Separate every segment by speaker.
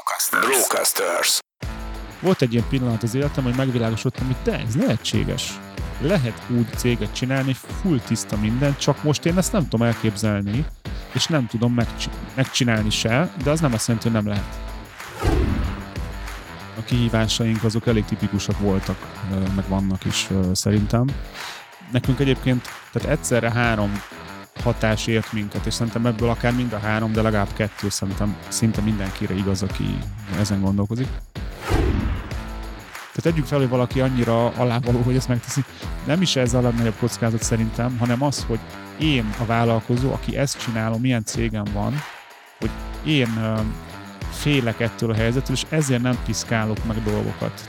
Speaker 1: Brocasters. Brocasters.
Speaker 2: Volt egy ilyen pillanat az életem, hogy megvilágosodtam, hogy te, ez lehetséges. Lehet úgy céget csinálni, full tiszta minden, csak most én ezt nem tudom elképzelni, és nem tudom megcsinálni, megcsinálni se, de az nem azt jelenti, hogy nem lehet. A kihívásaink azok elég tipikusak voltak, meg vannak is szerintem. Nekünk egyébként, tehát egyszerre három hatás ért minket, és szerintem ebből akár mind a három, de legalább kettő szerintem szinte mindenkire igaz, aki ezen gondolkozik. Tehát tegyük fel, hogy valaki annyira alávaló, hogy ezt megteszi. Nem is ez a legnagyobb kockázat szerintem, hanem az, hogy én a vállalkozó, aki ezt csinálom, milyen cégem van, hogy én félek ettől a helyzettől, és ezért nem piszkálok meg dolgokat.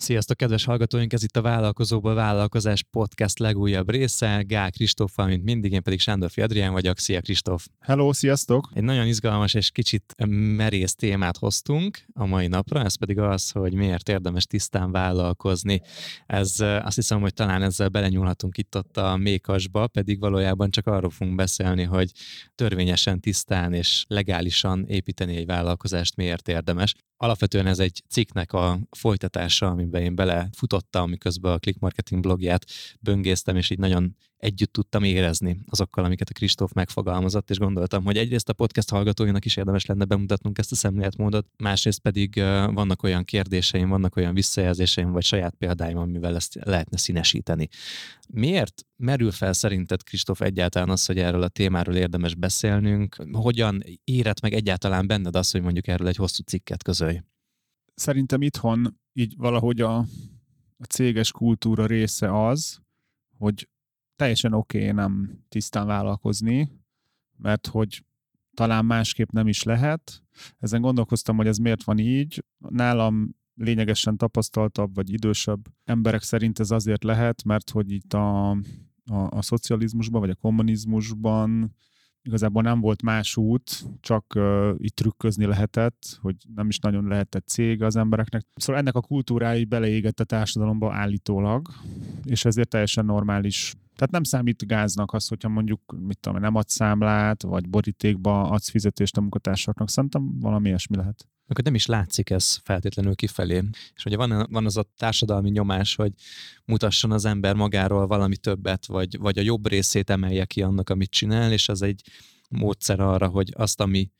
Speaker 3: Sziasztok, kedves hallgatóink! Ez itt a Vállalkozóból Vállalkozás Podcast legújabb része. Gál Kristóffal, mint mindig, én pedig Sándor Adrián vagyok. Szia Kristóf!
Speaker 2: Hello, sziasztok!
Speaker 3: Egy nagyon izgalmas és kicsit merész témát hoztunk a mai napra, ez pedig az, hogy miért érdemes tisztán vállalkozni. Ez azt hiszem, hogy talán ezzel belenyúlhatunk itt ott a mékasba, pedig valójában csak arról fogunk beszélni, hogy törvényesen, tisztán és legálisan építeni egy vállalkozást miért érdemes. Alapvetően ez egy cikknek a folytatása, amiben én belefutottam, miközben a Click Marketing blogját böngésztem, és így nagyon együtt tudtam érezni azokkal, amiket a Kristóf megfogalmazott, és gondoltam, hogy egyrészt a podcast hallgatóinak is érdemes lenne bemutatnunk ezt a szemléletmódot, másrészt pedig vannak olyan kérdéseim, vannak olyan visszajelzéseim, vagy saját példáim, amivel ezt lehetne színesíteni. Miért merül fel szerinted, Kristóf, egyáltalán az, hogy erről a témáról érdemes beszélnünk? Hogyan érett meg egyáltalán benned az, hogy mondjuk erről egy hosszú cikket közölj?
Speaker 2: Szerintem itthon így valahogy a, a céges kultúra része az, hogy teljesen oké okay nem tisztán vállalkozni, mert hogy talán másképp nem is lehet. Ezen gondolkoztam, hogy ez miért van így. Nálam lényegesen tapasztaltabb vagy idősebb emberek szerint ez azért lehet, mert hogy itt a, a, a szocializmusban vagy a kommunizmusban igazából nem volt más út, csak uh, itt trükközni lehetett, hogy nem is nagyon lehetett cég az embereknek. Szóval ennek a kultúrái beleégett a társadalomba állítólag, és ezért teljesen normális tehát nem számít gáznak az, hogyha mondjuk, mit tudom, nem adsz számlát, vagy borítékba adsz fizetést a munkatársaknak. Szerintem valami ilyesmi lehet.
Speaker 3: Akkor nem is látszik ez feltétlenül kifelé. És ugye van, van az a társadalmi nyomás, hogy mutasson az ember magáról valami többet, vagy, vagy a jobb részét emelje ki annak, amit csinál, és ez egy módszer arra, hogy azt, ami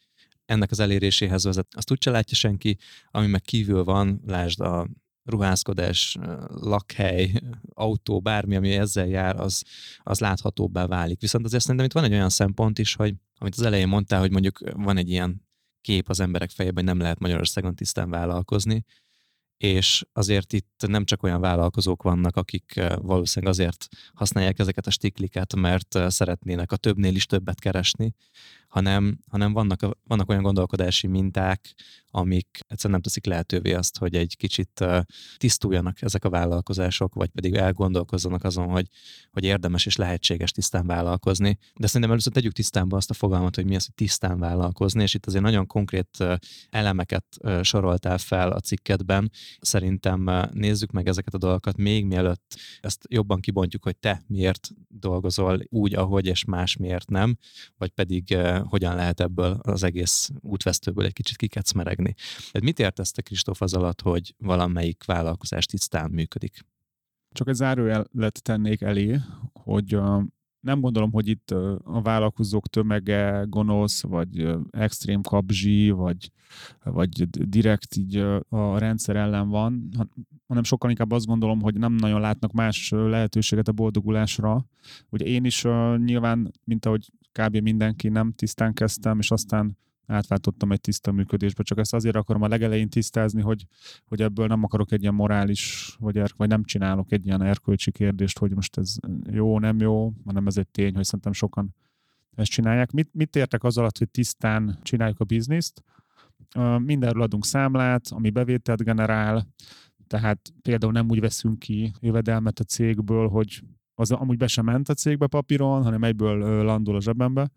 Speaker 3: ennek az eléréséhez vezet, azt úgyse látja senki, ami meg kívül van, lásd a ruházkodás, lakhely, autó, bármi, ami ezzel jár, az, az láthatóbbá válik. Viszont azért szerintem itt van egy olyan szempont is, hogy amit az elején mondtál, hogy mondjuk van egy ilyen kép az emberek fejében, hogy nem lehet Magyarországon tisztán vállalkozni, és azért itt nem csak olyan vállalkozók vannak, akik valószínűleg azért használják ezeket a stikliket, mert szeretnének a többnél is többet keresni, hanem, hanem vannak, vannak olyan gondolkodási minták, amik egyszerűen nem teszik lehetővé azt, hogy egy kicsit tisztuljanak ezek a vállalkozások, vagy pedig elgondolkozzanak azon, hogy, hogy érdemes és lehetséges tisztán vállalkozni. De szerintem először tegyük tisztánba azt a fogalmat, hogy mi az, hogy tisztán vállalkozni, és itt azért nagyon konkrét elemeket soroltál fel a cikketben. Szerintem nézzük meg ezeket a dolgokat még mielőtt ezt jobban kibontjuk, hogy te miért dolgozol úgy, ahogy, és más miért nem, vagy pedig hogyan lehet ebből az egész útvesztőből egy kicsit kikecmeregni. Tehát mit értesz te Kristóf az alatt, hogy valamelyik vállalkozás tisztán működik?
Speaker 2: Csak egy zárójelet tennék elé, hogy nem gondolom, hogy itt a vállalkozók tömege gonosz, vagy extrém kapzsi, vagy, vagy direkt így a rendszer ellen van, hanem sokkal inkább azt gondolom, hogy nem nagyon látnak más lehetőséget a boldogulásra. Ugye én is nyilván, mint ahogy kb. mindenki nem tisztán kezdtem, és aztán átváltottam egy tiszta működésbe, csak ezt azért akarom a legelején tisztázni, hogy, hogy ebből nem akarok egy ilyen morális, vagy, er, vagy nem csinálok egy ilyen erkölcsi kérdést, hogy most ez jó, nem jó, hanem ez egy tény, hogy szerintem sokan ezt csinálják. Mit, mit értek az alatt, hogy tisztán csináljuk a bizniszt? Mindenről adunk számlát, ami bevételt generál, Tehát például nem úgy veszünk ki jövedelmet a cégből, hogy az amúgy be sem ment a cégbe papíron, hanem egyből landol a zsebembe.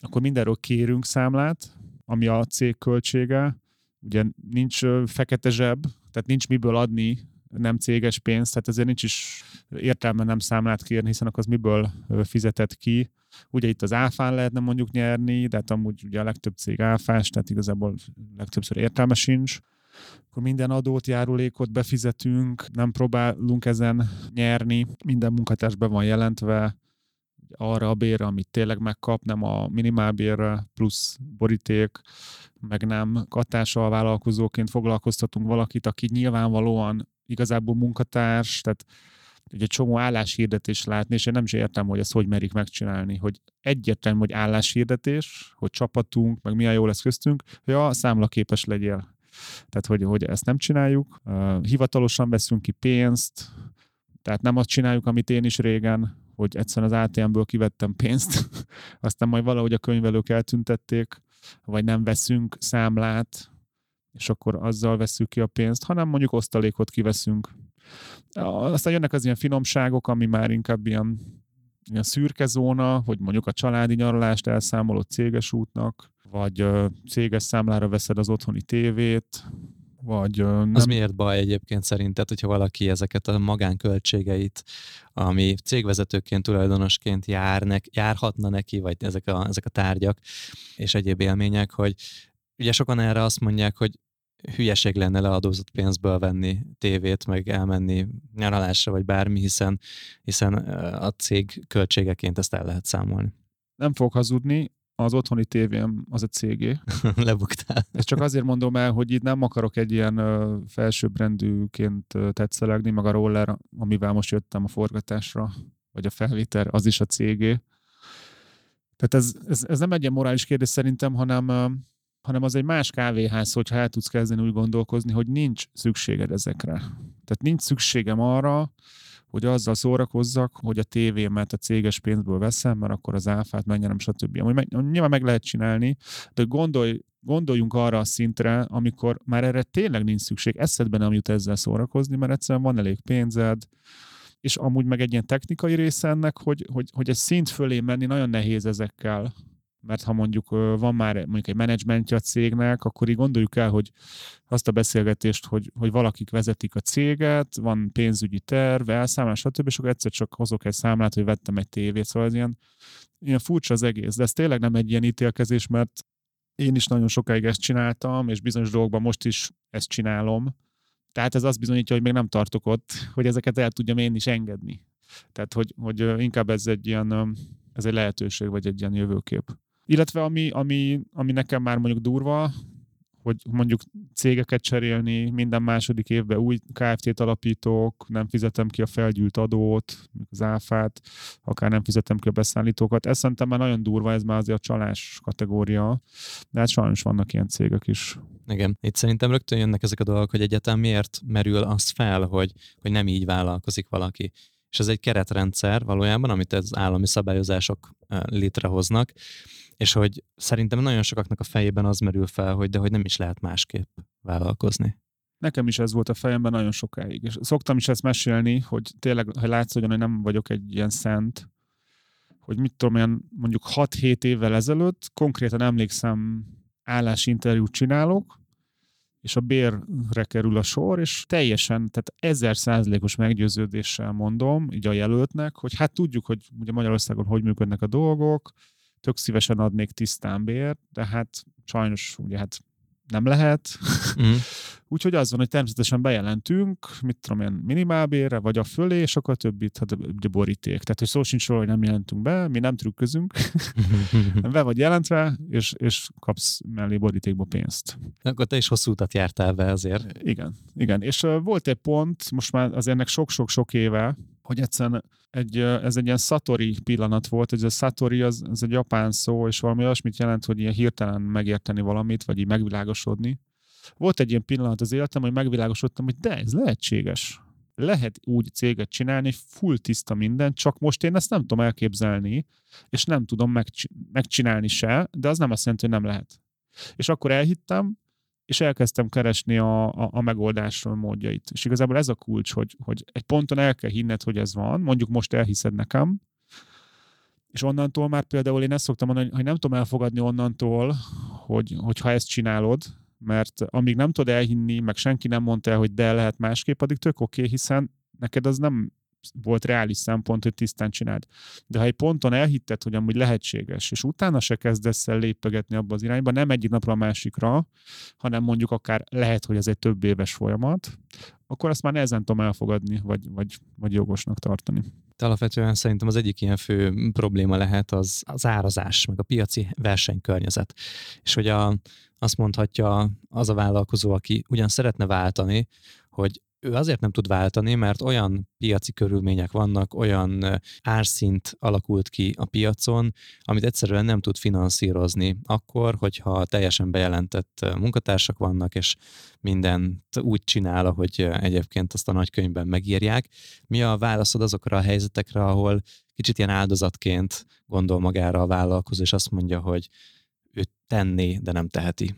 Speaker 2: Akkor mindenről kérünk számlát, ami a cég költsége. Ugye nincs fekete zseb, tehát nincs miből adni nem céges pénzt, tehát ezért nincs is értelme nem számlát kérni, hiszen akkor az miből fizetett ki. Ugye itt az áfán lehetne mondjuk nyerni, de hát amúgy ugye a legtöbb cég áfás, tehát igazából legtöbbször értelme sincs. Akkor minden adót, járulékot befizetünk, nem próbálunk ezen nyerni, minden munkatárs be van jelentve, arra a bérre, amit tényleg megkap, nem a minimálbérre plusz boríték, meg nem katással vállalkozóként foglalkoztatunk valakit, aki nyilvánvalóan igazából munkatárs, tehát egy csomó álláshirdetés látni, és én nem is értem, hogy ezt hogy merik megcsinálni, hogy egyetlen, hogy álláshirdetés, hogy csapatunk, meg milyen jó lesz köztünk, hogy a számlaképes legyél. Tehát, hogy, hogy ezt nem csináljuk. Hivatalosan veszünk ki pénzt, tehát nem azt csináljuk, amit én is régen, hogy egyszerűen az ATM-ből kivettem pénzt, aztán majd valahogy a könyvelők eltüntették, vagy nem veszünk számlát, és akkor azzal veszük ki a pénzt, hanem mondjuk osztalékot kiveszünk. Aztán jönnek az ilyen finomságok, ami már inkább ilyen, ilyen szürke zóna, hogy mondjuk a családi nyaralást elszámolod céges útnak, vagy céges számlára veszed az otthoni tévét, vagy nem...
Speaker 3: Az miért baj egyébként szerinted, hogyha valaki ezeket a magánköltségeit, ami cégvezetőként, tulajdonosként jár járhatna neki, vagy ezek a, ezek a tárgyak és egyéb élmények, hogy ugye sokan erre azt mondják, hogy hülyeség lenne leadózott pénzből venni tévét, meg elmenni nyaralásra, vagy bármi, hiszen, hiszen a cég költségeként ezt el lehet számolni.
Speaker 2: Nem fog hazudni, az otthoni tévém az a cégé.
Speaker 3: Lebuktál.
Speaker 2: Ezt csak azért mondom el, hogy itt nem akarok egy ilyen felsőbbrendűként tetszelegni, meg a roller, amivel most jöttem a forgatásra, vagy a felvétel, az is a cégé. Tehát ez, ez, ez nem egy ilyen morális kérdés szerintem, hanem, hanem az egy más kávéház, hogyha el tudsz kezdeni úgy gondolkozni, hogy nincs szükséged ezekre. Tehát nincs szükségem arra, hogy azzal szórakozzak, hogy a tévémet a céges pénzből veszem, mert akkor az áfát megnyerem, stb. Ami meg, nyilván meg lehet csinálni, de gondolj, gondoljunk arra a szintre, amikor már erre tényleg nincs szükség, eszedbe nem jut ezzel szórakozni, mert egyszerűen van elég pénzed, és amúgy meg egy ilyen technikai része ennek, hogy, hogy, hogy egy szint fölé menni nagyon nehéz ezekkel mert ha mondjuk van már mondjuk egy menedzsmentje a cégnek, akkor így gondoljuk el, hogy azt a beszélgetést, hogy, hogy valakik vezetik a céget, van pénzügyi terv, elszámolás, stb., és akkor egyszer csak hozok egy számlát, hogy vettem egy tévét, szóval ez ilyen, ilyen furcsa az egész, de ez tényleg nem egy ilyen ítélkezés, mert én is nagyon sokáig ezt csináltam, és bizonyos dolgokban most is ezt csinálom. Tehát ez azt bizonyítja, hogy még nem tartok ott, hogy ezeket el tudjam én is engedni. Tehát, hogy, hogy inkább ez egy ilyen, ez egy lehetőség, vagy egy ilyen jövőkép. Illetve ami, ami, ami nekem már mondjuk durva, hogy mondjuk cégeket cserélni, minden második évben új KFT-t alapítok, nem fizetem ki a felgyűlt adót, az áfát, akár nem fizetem ki a beszállítókat. Ez szerintem már nagyon durva, ez már azért a csalás kategória, de hát sajnos vannak ilyen cégek is.
Speaker 3: Igen, itt szerintem rögtön jönnek ezek a dolgok, hogy egyetem miért merül az fel, hogy, hogy nem így vállalkozik valaki. És ez egy keretrendszer valójában, amit az állami szabályozások létrehoznak, és hogy szerintem nagyon sokaknak a fejében az merül fel, hogy de hogy nem is lehet másképp vállalkozni.
Speaker 2: Nekem is ez volt a fejemben nagyon sokáig, és szoktam is ezt mesélni, hogy tényleg, ha látszódjon, hogy nem vagyok egy ilyen szent, hogy mit tudom, olyan mondjuk 6-7 évvel ezelőtt konkrétan emlékszem, állásinterjút csinálok, és a bérre kerül a sor, és teljesen, tehát ezer százalékos meggyőződéssel mondom, így a jelöltnek, hogy hát tudjuk, hogy ugye Magyarországon hogy működnek a dolgok, tök szívesen adnék tisztán bért, de hát sajnos ugye hát nem lehet. Mm. Úgyhogy az van, hogy természetesen bejelentünk, mit tudom én, minimálbérre, vagy a fölé, és akkor a többit, hát ugye boríték. Tehát, hogy szó sincs róla, hogy nem jelentünk be, mi nem trükközünk, be vagy jelentve, és, és kapsz mellé borítékba pénzt.
Speaker 3: Akkor te is hosszú utat jártál be azért.
Speaker 2: Igen, igen. És uh, volt egy pont, most már az ennek sok-sok-sok éve, hogy egyszerűen egy, ez egy ilyen Satori pillanat volt, hogy a Satori az, az egy japán szó, és valami olyasmit jelent, hogy ilyen hirtelen megérteni valamit, vagy így megvilágosodni. Volt egy ilyen pillanat az életem, hogy megvilágosodtam, hogy de ez lehetséges. Lehet úgy céget csinálni, full tiszta minden, csak most én ezt nem tudom elképzelni, és nem tudom megcsinálni se, de az nem azt jelenti, hogy nem lehet. És akkor elhittem, és elkezdtem keresni a, a, a megoldásról módjait. És igazából ez a kulcs, hogy, hogy egy ponton el kell hinned, hogy ez van, mondjuk most elhiszed nekem, és onnantól már például én ezt szoktam mondani, hogy nem tudom elfogadni onnantól, hogy, hogy ha ezt csinálod, mert amíg nem tudod elhinni, meg senki nem mondta el, hogy de lehet másképp, addig tök oké, okay, hiszen neked az nem volt reális szempont, hogy tisztán csináld. De ha egy ponton elhitted, hogy amúgy lehetséges, és utána se kezdesz el lépegetni abba az irányba, nem egyik napra a másikra, hanem mondjuk akár lehet, hogy ez egy több éves folyamat, akkor azt már nehezen tudom elfogadni, vagy, vagy, vagy jogosnak tartani.
Speaker 3: De alapvetően szerintem az egyik ilyen fő probléma lehet az, az árazás, meg a piaci versenykörnyezet. És hogy a, azt mondhatja az a vállalkozó, aki ugyan szeretne váltani, hogy ő azért nem tud váltani, mert olyan piaci körülmények vannak, olyan árszint alakult ki a piacon, amit egyszerűen nem tud finanszírozni akkor, hogyha teljesen bejelentett munkatársak vannak, és mindent úgy csinál, ahogy egyébként azt a nagykönyvben megírják. Mi a válaszod azokra a helyzetekre, ahol kicsit ilyen áldozatként gondol magára a vállalkozó, és azt mondja, hogy ő tenné, de nem teheti?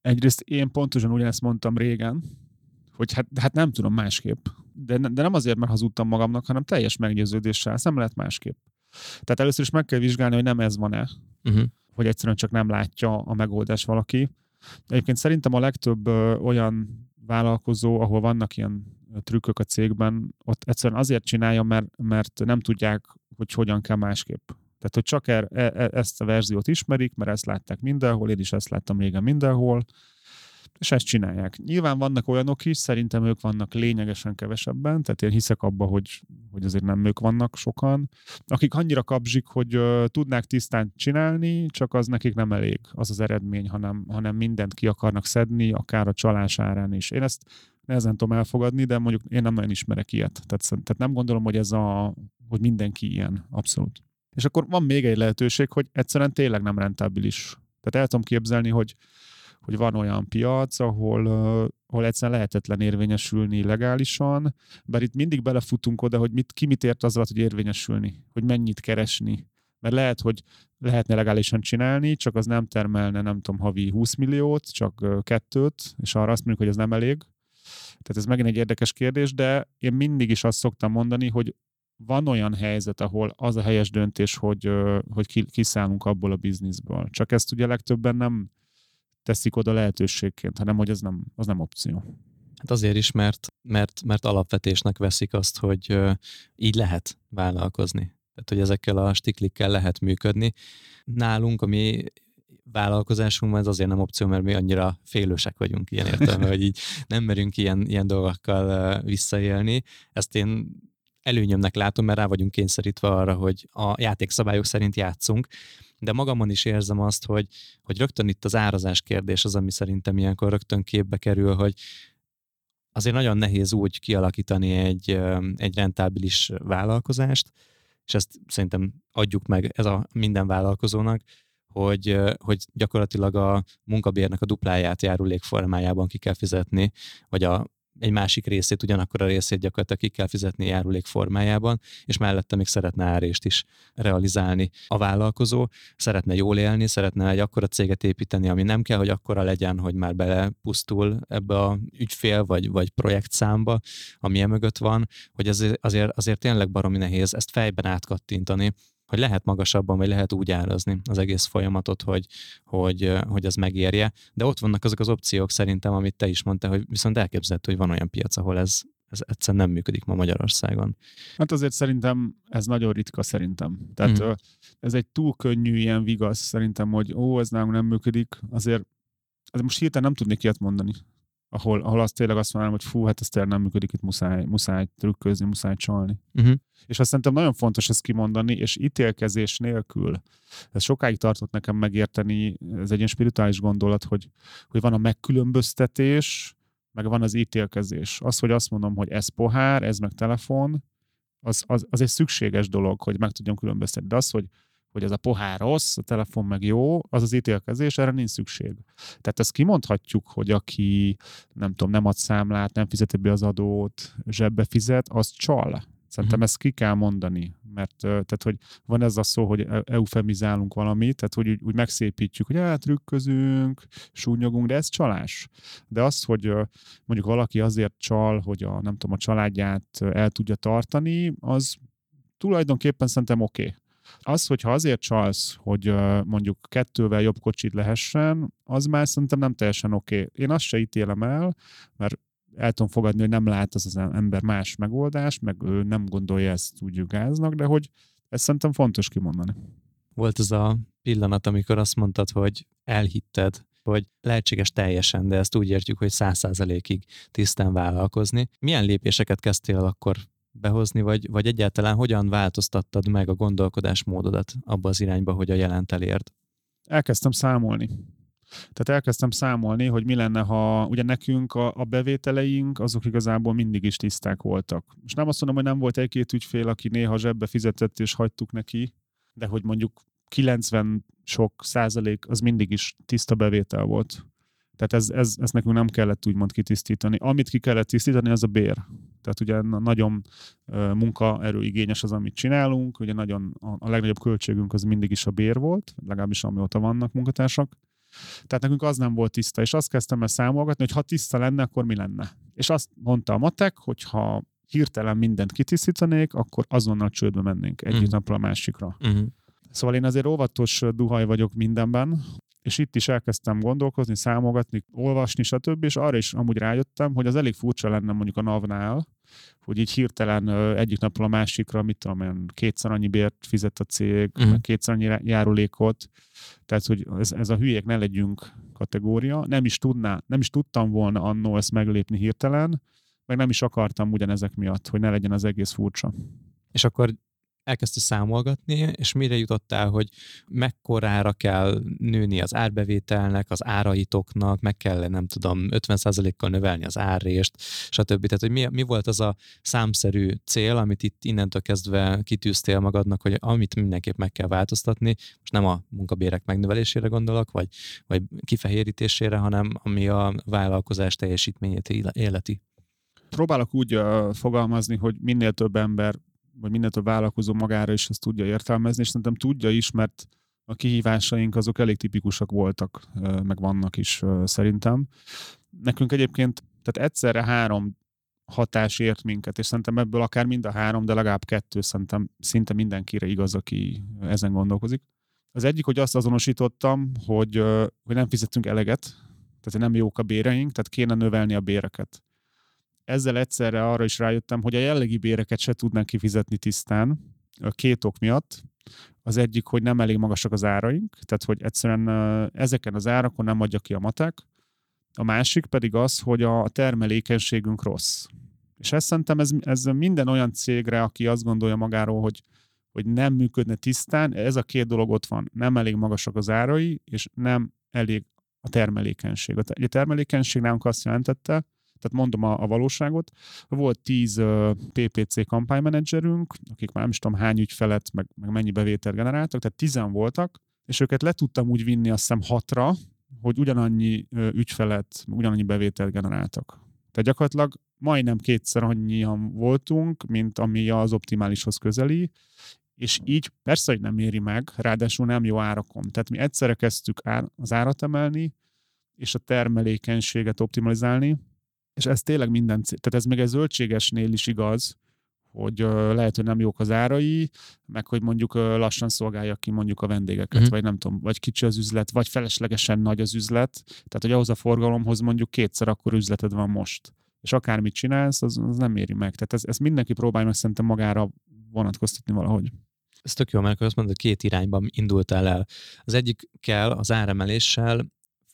Speaker 2: Egyrészt én pontosan ugyanezt mondtam régen, hogy hát, hát nem tudom másképp. De, de nem azért, mert hazudtam magamnak, hanem teljes meggyőződéssel. Ezt nem lehet másképp. Tehát először is meg kell vizsgálni, hogy nem ez van-e. Uh-huh. Hogy egyszerűen csak nem látja a megoldás valaki. Egyébként szerintem a legtöbb ö, olyan vállalkozó, ahol vannak ilyen trükkök a cégben, ott egyszerűen azért csinálja, mert, mert nem tudják, hogy hogyan kell másképp. Tehát, hogy csak er, e, e, ezt a verziót ismerik, mert ezt látták mindenhol, én is ezt láttam régen mindenhol, és ezt csinálják. Nyilván vannak olyanok is, szerintem ők vannak lényegesen kevesebben, tehát én hiszek abba, hogy, hogy azért nem ők vannak sokan, akik annyira kapzsik, hogy uh, tudnák tisztán csinálni, csak az nekik nem elég az az eredmény, hanem, hanem mindent ki akarnak szedni, akár a csalás árán is. Én ezt nehezen tudom elfogadni, de mondjuk én nem nagyon ismerek ilyet. Tehát, tehát nem gondolom, hogy ez a, hogy mindenki ilyen, abszolút. És akkor van még egy lehetőség, hogy egyszerűen tényleg nem rentábilis. Tehát el tudom képzelni, hogy hogy van olyan piac, ahol, ahol egyszerűen lehetetlen érvényesülni legálisan, bár itt mindig belefutunk oda, hogy mit, ki mit ért az hogy érvényesülni, hogy mennyit keresni. Mert lehet, hogy lehetne legálisan csinálni, csak az nem termelne, nem tudom, havi 20 milliót, csak kettőt, és arra azt mondjuk, hogy ez nem elég. Tehát ez megint egy érdekes kérdés, de én mindig is azt szoktam mondani, hogy van olyan helyzet, ahol az a helyes döntés, hogy, hogy kiszállunk abból a bizniszből. Csak ezt ugye legtöbben nem, teszik oda lehetőségként, hanem hogy ez nem, az nem opció.
Speaker 3: Hát azért is, mert, mert, mert alapvetésnek veszik azt, hogy így lehet vállalkozni. Tehát, hogy ezekkel a stiklikkel lehet működni. Nálunk, ami vállalkozásunkban ez azért nem opció, mert mi annyira félősek vagyunk ilyen értelme, hogy így nem merünk ilyen, ilyen dolgokkal visszaélni. Ezt én előnyömnek látom, mert rá vagyunk kényszerítve arra, hogy a játékszabályok szerint játszunk, de magamon is érzem azt, hogy, hogy rögtön itt az árazás kérdés az, ami szerintem ilyenkor rögtön képbe kerül, hogy azért nagyon nehéz úgy kialakítani egy, egy rentábilis vállalkozást, és ezt szerintem adjuk meg ez a minden vállalkozónak, hogy, hogy gyakorlatilag a munkabérnek a dupláját járulék formájában ki kell fizetni, vagy a egy másik részét, ugyanakkor a részét gyakorlatilag ki kell fizetni járulék formájában, és mellette még szeretne árést is realizálni a vállalkozó, szeretne jól élni, szeretne egy akkora céget építeni, ami nem kell, hogy akkora legyen, hogy már belepusztul ebbe a ügyfél vagy, vagy projektszámba, ami emögött van, hogy azért, azért, azért tényleg baromi nehéz ezt fejben átkattintani, hogy lehet magasabban, vagy lehet úgy árazni az egész folyamatot, hogy, hogy, hogy az megérje. De ott vannak azok az opciók szerintem, amit te is mondtál, hogy viszont elképzelhető, hogy van olyan piac, ahol ez, ez egyszerűen nem működik ma Magyarországon.
Speaker 2: Hát azért szerintem ez nagyon ritka szerintem. Tehát mm. ez egy túl könnyű ilyen vigasz szerintem, hogy ó, ez nálunk nem működik. Azért, azért most hirtelen nem tudnék ilyet mondani ahol, ahol azt tényleg azt mondanám, hogy fú, hát ez tényleg nem működik, itt muszáj, muszáj trükközni, muszáj csalni. Uh-huh. És azt szerintem nagyon fontos ezt kimondani, és ítélkezés nélkül, ez sokáig tartott nekem megérteni, ez egy ilyen spirituális gondolat, hogy, hogy van a megkülönböztetés, meg van az ítélkezés. Az, hogy azt mondom, hogy ez pohár, ez meg telefon, az, az, az egy szükséges dolog, hogy meg tudjam különböztetni. De az, hogy hogy ez a pohár rossz, a telefon meg jó, az az ítélkezés, erre nincs szükség. Tehát ezt kimondhatjuk, hogy aki nem tudom, nem ad számlát, nem fizeti be az adót, zsebbe fizet, az csal. Szerintem uh-huh. ezt ki kell mondani, mert tehát, hogy van ez a szó, hogy e-, eufemizálunk valamit, tehát hogy úgy, úgy megszépítjük, hogy hát trükközünk, súnyogunk, de ez csalás. De az, hogy mondjuk valaki azért csal, hogy a, nem tudom, a családját el tudja tartani, az tulajdonképpen szerintem oké. Okay. Az, hogyha azért csalsz, hogy mondjuk kettővel jobb kocsit lehessen, az már szerintem nem teljesen oké. Okay. Én azt se ítélem el, mert el tudom fogadni, hogy nem lát az az ember más megoldást, meg ő nem gondolja ezt úgy gáznak, de hogy ezt szerintem fontos kimondani.
Speaker 3: Volt ez a pillanat, amikor azt mondtad, hogy elhitted, hogy lehetséges teljesen, de ezt úgy értjük, hogy száz százalékig tisztán vállalkozni. Milyen lépéseket kezdtél akkor behozni, vagy, vagy egyáltalán hogyan változtattad meg a gondolkodásmódodat abba az irányba, hogy a jelent elérd?
Speaker 2: Elkezdtem számolni. Tehát elkezdtem számolni, hogy mi lenne, ha ugye nekünk a, a bevételeink azok igazából mindig is tiszták voltak. Most nem azt mondom, hogy nem volt egy-két ügyfél, aki néha zsebbe fizetett és hagytuk neki, de hogy mondjuk 90 sok százalék az mindig is tiszta bevétel volt. Tehát ez, ez, ez nekünk nem kellett úgymond kitisztítani. Amit ki kellett tisztítani, az a bér. Tehát ugye nagyon munkaerőigényes az, amit csinálunk, ugye nagyon a, a legnagyobb költségünk az mindig is a bér volt, legalábbis amióta vannak munkatársak. Tehát nekünk az nem volt tiszta, és azt kezdtem el számolgatni, hogy ha tiszta lenne, akkor mi lenne. És azt mondta a matek, hogy ha hirtelen mindent kitisztítanék, akkor azonnal csődbe mennénk egyik uh-huh. napra a másikra. Uh-huh. Szóval én azért óvatos duhaj vagyok mindenben, és itt is elkezdtem gondolkozni, számolgatni, olvasni, stb. És arra is amúgy rájöttem, hogy az elég furcsa lenne mondjuk a NAV-nál, hogy így hirtelen egyik napról a másikra, mit tudom én, kétszer annyi bért fizet a cég, uh-huh. kétszer annyi járulékot, tehát hogy ez, ez a hülyék ne legyünk kategória. Nem is, tudná, nem is tudtam volna annó ezt meglépni hirtelen, meg nem is akartam ugyanezek miatt, hogy ne legyen az egész furcsa.
Speaker 3: És akkor elkezdte számolgatni, és mire jutottál, hogy mekkorára kell nőni az árbevételnek, az áraitoknak, meg kell, nem tudom, 50%-kal növelni az árrést, stb. Tehát, hogy mi, mi volt az a számszerű cél, amit itt innentől kezdve kitűztél magadnak, hogy amit mindenképp meg kell változtatni, most nem a munkabérek megnövelésére gondolok, vagy, vagy kifehérítésére, hanem ami a vállalkozás teljesítményét életi
Speaker 2: próbálok úgy fogalmazni, hogy minél több ember vagy minél több vállalkozó magára is ezt tudja értelmezni, és szerintem tudja is, mert a kihívásaink azok elég tipikusak voltak, meg vannak is szerintem. Nekünk egyébként, tehát egyszerre három hatás ért minket, és szerintem ebből akár mind a három, de legalább kettő szerintem szinte mindenkire igaz, aki ezen gondolkozik. Az egyik, hogy azt azonosítottam, hogy, hogy nem fizetünk eleget, tehát nem jók a béreink, tehát kéne növelni a béreket ezzel egyszerre arra is rájöttem, hogy a jellegi béreket se tudnánk kifizetni tisztán, két ok miatt. Az egyik, hogy nem elég magasak az áraink, tehát hogy egyszerűen ezeken az árakon nem adja ki a matek. A másik pedig az, hogy a termelékenységünk rossz. És ezt szerintem ez, ez minden olyan cégre, aki azt gondolja magáról, hogy, hogy nem működne tisztán, ez a két dolog ott van. Nem elég magasak az árai, és nem elég a termelékenység. A termelékenység nálunk azt jelentette, tehát mondom a, a valóságot. Volt tíz uh, PPC kampánymenedzserünk, akik már nem is tudom hány ügyfelet, meg, meg mennyi bevételt generáltak, tehát tizen voltak, és őket le tudtam úgy vinni azt hiszem hatra, hogy ugyanannyi ügyfelet, ugyanannyi bevételt generáltak. Tehát gyakorlatilag majdnem kétszer annyian voltunk, mint ami az optimálishoz közeli, és így persze, hogy nem éri meg, ráadásul nem jó árakon. Tehát mi egyszerre kezdtük az árat emelni, és a termelékenységet optimalizálni, és ez tényleg minden, tehát ez még egy zöldségesnél is igaz, hogy uh, lehet, hogy nem jók az árai, meg hogy mondjuk lassan szolgálja ki mondjuk a vendégeket, uh-huh. vagy nem tudom, vagy kicsi az üzlet, vagy feleslegesen nagy az üzlet, tehát hogy ahhoz a forgalomhoz mondjuk kétszer akkor üzleted van most. És akármit csinálsz, az, az nem éri meg. Tehát ez, ez mindenki próbálja meg szerintem magára vonatkoztatni valahogy.
Speaker 3: Ez tök jó, mert azt mondod, hogy két irányban indultál el. Az egyik kell az áremeléssel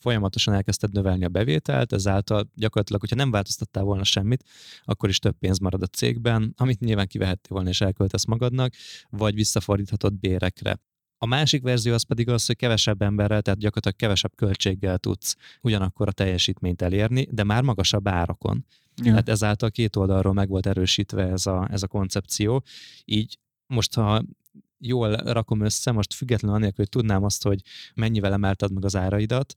Speaker 3: folyamatosan elkezdted növelni a bevételt, ezáltal gyakorlatilag, hogyha nem változtattál volna semmit, akkor is több pénz marad a cégben, amit nyilván kivehettél volna és elköltesz magadnak, vagy visszafordíthatod bérekre. A másik verzió az pedig az, hogy kevesebb emberrel, tehát gyakorlatilag kevesebb költséggel tudsz ugyanakkor a teljesítményt elérni, de már magasabb árakon. Ja. Tehát ezáltal két oldalról meg volt erősítve ez a, ez a koncepció. Így most, ha jól rakom össze, most függetlenül annélkül, hogy tudnám azt, hogy mennyivel emelted meg az áraidat,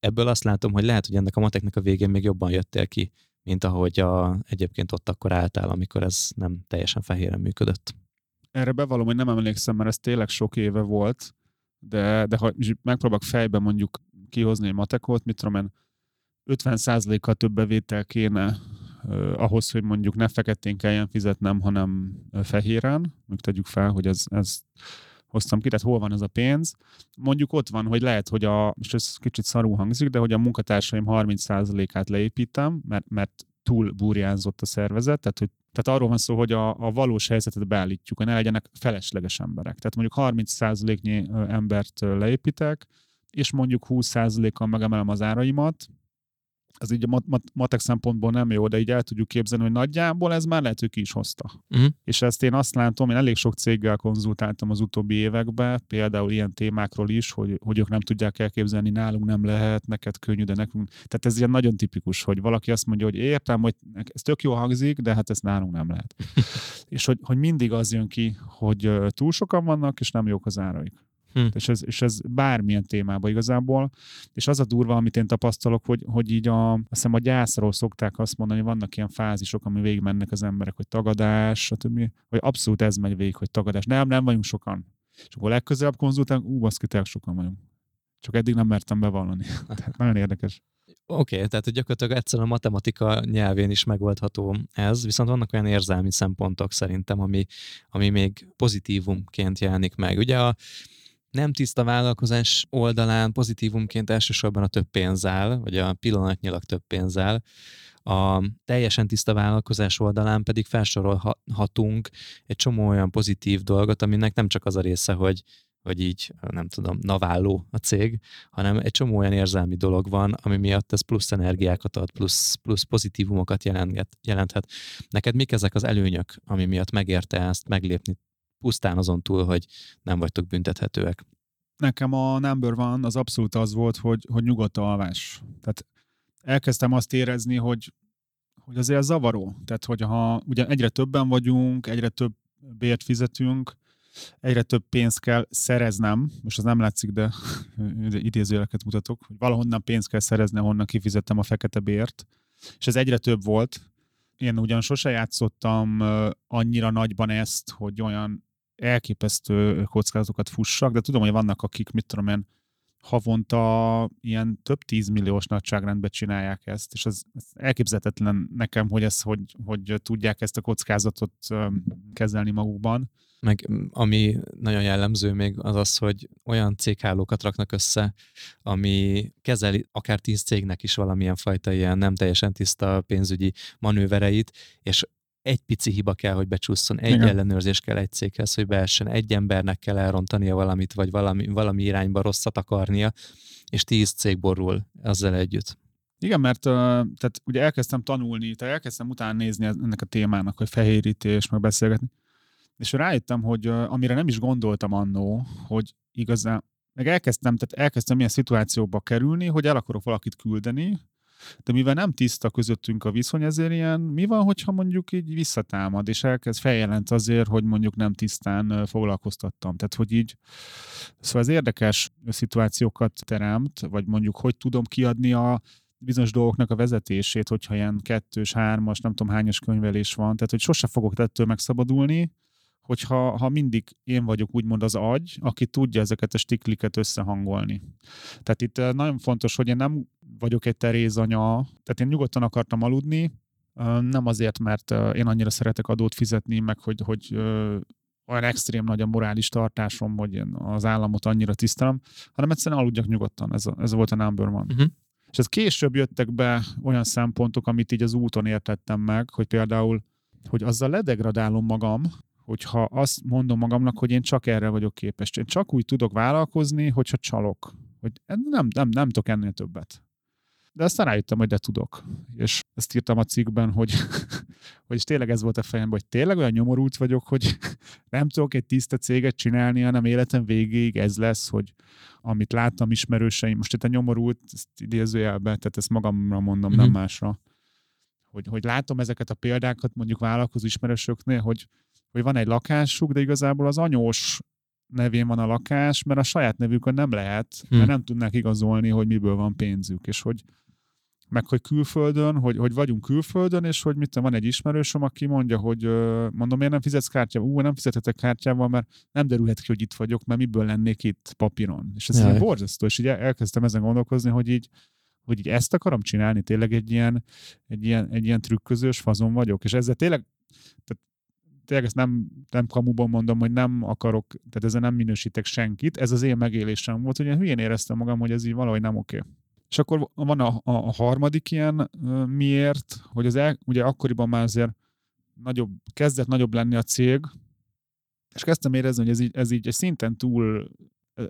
Speaker 3: ebből azt látom, hogy lehet, hogy ennek a mateknek a végén még jobban jöttél ki, mint ahogy a, egyébként ott akkor álltál, amikor ez nem teljesen fehéren működött.
Speaker 2: Erre bevallom, hogy nem emlékszem, mert ez tényleg sok éve volt, de, de ha megpróbálok fejbe mondjuk kihozni egy matekot, mit tudom én, 50%-kal több bevétel kéne ahhoz, hogy mondjuk ne feketén kelljen fizetnem, hanem fehéren, még tegyük fel, hogy ez, ez hoztam ki, tehát hol van ez a pénz. Mondjuk ott van, hogy lehet, hogy a, most ez kicsit szarú hangzik, de hogy a munkatársaim 30%-át leépítem, mert, mert túl burjánzott a szervezet, tehát hogy tehát arról van szó, hogy a, a valós helyzetet beállítjuk, hogy ne legyenek felesleges emberek. Tehát mondjuk 30%-nyi embert leépítek, és mondjuk 20%-kal megemelem az áraimat, az így a mat- mat- matek szempontból nem jó, de így el tudjuk képzelni, hogy nagyjából ez már lehet, hogy ki is hozta. Uh-huh. És ezt én azt látom, én elég sok céggel konzultáltam az utóbbi években, például ilyen témákról is, hogy, hogy ők nem tudják elképzelni, nálunk nem lehet, neked könnyű, de nekünk. Tehát ez ilyen nagyon tipikus, hogy valaki azt mondja, hogy értem, hogy ez tök jó hangzik, de hát ez nálunk nem lehet. és hogy, hogy mindig az jön ki, hogy túl sokan vannak, és nem jók az áraik. Hm. És, ez, és ez bármilyen témában igazából. És az a durva, amit én tapasztalok, hogy, hogy így a, azt hiszem a gyászról szokták azt mondani, hogy vannak ilyen fázisok, ami végigmennek az emberek, hogy tagadás, stb. Vagy abszolút ez megy végig, hogy tagadás. Nem, nem vagyunk sokan. És akkor legközelebb konzultálunk, ú, baszki, sokan vagyunk. Csak eddig nem mertem bevallani. tehát nagyon érdekes.
Speaker 3: Oké, okay, tehát gyakorlatilag egyszerűen a matematika nyelvén is megoldható ez, viszont vannak olyan érzelmi szempontok szerintem, ami, ami még pozitívumként jelenik meg. Ugye a, nem tiszta vállalkozás oldalán pozitívumként elsősorban a több pénz áll, vagy a pillanatnyilag több pénz áll. A teljesen tiszta vállalkozás oldalán pedig felsorolhatunk egy csomó olyan pozitív dolgot, aminek nem csak az a része, hogy hogy így, nem tudom, naválló a cég, hanem egy csomó olyan érzelmi dolog van, ami miatt ez plusz energiákat ad, plusz, plusz pozitívumokat jelenthet. jelenthet. Neked mik ezek az előnyök, ami miatt megérte ezt meglépni pusztán azon túl, hogy nem vagytok büntethetőek.
Speaker 2: Nekem a number van az abszolút az volt, hogy, hogy nyugodt alvás. Tehát elkezdtem azt érezni, hogy, hogy azért zavaró. Tehát, hogy ha ugye egyre többen vagyunk, egyre több bért fizetünk, egyre több pénzt kell szereznem, most az nem látszik, de idézőjeleket mutatok, hogy valahonnan pénzt kell szerezni, honnan kifizettem a fekete bért, és ez egyre több volt. Én ugyan sose játszottam annyira nagyban ezt, hogy olyan elképesztő kockázatokat fussak, de tudom, hogy vannak, akik, mit tudom én, havonta ilyen több tízmilliós nagyságrendben csinálják ezt, és az, az elképzelhetetlen nekem, hogy, ez, hogy, hogy tudják ezt a kockázatot kezelni magukban.
Speaker 3: Meg ami nagyon jellemző még az az, hogy olyan céghálókat raknak össze, ami kezeli akár tíz cégnek is valamilyen fajta ilyen nem teljesen tiszta pénzügyi manővereit, és egy pici hiba kell, hogy becsúszson, egy Igen. ellenőrzés kell egy céghez, hogy beessen, egy embernek kell elrontania valamit, vagy valami, valami irányba rosszat akarnia, és tíz cég borul ezzel együtt.
Speaker 2: Igen, mert tehát ugye elkezdtem tanulni, tehát elkezdtem utána nézni ennek a témának, hogy fehérítés, meg beszélgetni, és rájöttem, hogy amire nem is gondoltam annó, hogy igazán, meg elkezdtem, tehát elkezdtem ilyen szituációba kerülni, hogy el akarok valakit küldeni, de mivel nem tiszta közöttünk a viszony, ezért ilyen, mi van, hogyha mondjuk így visszatámad, és elkezd feljelent azért, hogy mondjuk nem tisztán foglalkoztattam. Tehát, hogy így, szóval ez érdekes szituációkat teremt, vagy mondjuk, hogy tudom kiadni a bizonyos dolgoknak a vezetését, hogyha ilyen kettős, hármas, nem tudom hányas könyvelés van, tehát hogy sose fogok ettől megszabadulni, hogyha ha mindig én vagyok úgymond az agy, aki tudja ezeket a stikliket összehangolni. Tehát itt nagyon fontos, hogy én nem vagyok egy terézanya, tehát én nyugodtan akartam aludni, nem azért, mert én annyira szeretek adót fizetni, meg hogy, hogy olyan extrém nagy a morális tartásom, hogy én az államot annyira tisztelem, hanem egyszerűen aludjak nyugodtan. Ez, a, ez volt a number one. Uh-huh. És ez később jöttek be olyan szempontok, amit így az úton értettem meg, hogy például, hogy azzal ledegradálom magam, hogyha azt mondom magamnak, hogy én csak erre vagyok képes. Én csak úgy tudok vállalkozni, hogyha csalok. Hogy nem, nem, nem tudok ennél többet. De aztán rájöttem, hogy de tudok. És ezt írtam a cikkben, hogy, hogy tényleg ez volt a fejemben, hogy tényleg olyan nyomorult vagyok, hogy nem tudok egy tiszta céget csinálni, hanem életem végéig ez lesz, hogy amit láttam ismerőseim, most itt a nyomorult, ezt idézőjelben, tehát ezt magamra mondom, mm-hmm. nem mhm. másra, hogy, hogy látom ezeket a példákat mondjuk vállalkozó ismerősöknél, hogy, hogy van egy lakásuk, de igazából az anyós nevén van a lakás, mert a saját nevükön nem lehet, hmm. mert nem tudnák igazolni, hogy miből van pénzük, és hogy meg hogy külföldön, hogy, hogy vagyunk külföldön, és hogy mit van egy ismerősöm, aki mondja, hogy mondom, miért nem fizetsz kártyával? Ú, nem fizethetek kártyával, mert nem derülhet ki, hogy itt vagyok, mert miből lennék itt papíron. És ez így borzasztó, és így elkezdtem ezen gondolkozni, hogy így, hogy így ezt akarom csinálni, tényleg egy ilyen, egy ilyen, egy ilyen trükközős fazon vagyok, és ezzel tényleg, tehát tényleg ezt nem, nem kamuban mondom, hogy nem akarok, tehát ezzel nem minősítek senkit, ez az én megélésem volt, hogy én hülyén éreztem magam, hogy ez így valahogy nem oké. Okay. És akkor van a, a, harmadik ilyen miért, hogy az el, ugye akkoriban már azért nagyobb, kezdett nagyobb lenni a cég, és kezdtem érezni, hogy ez így, ez így egy szinten túl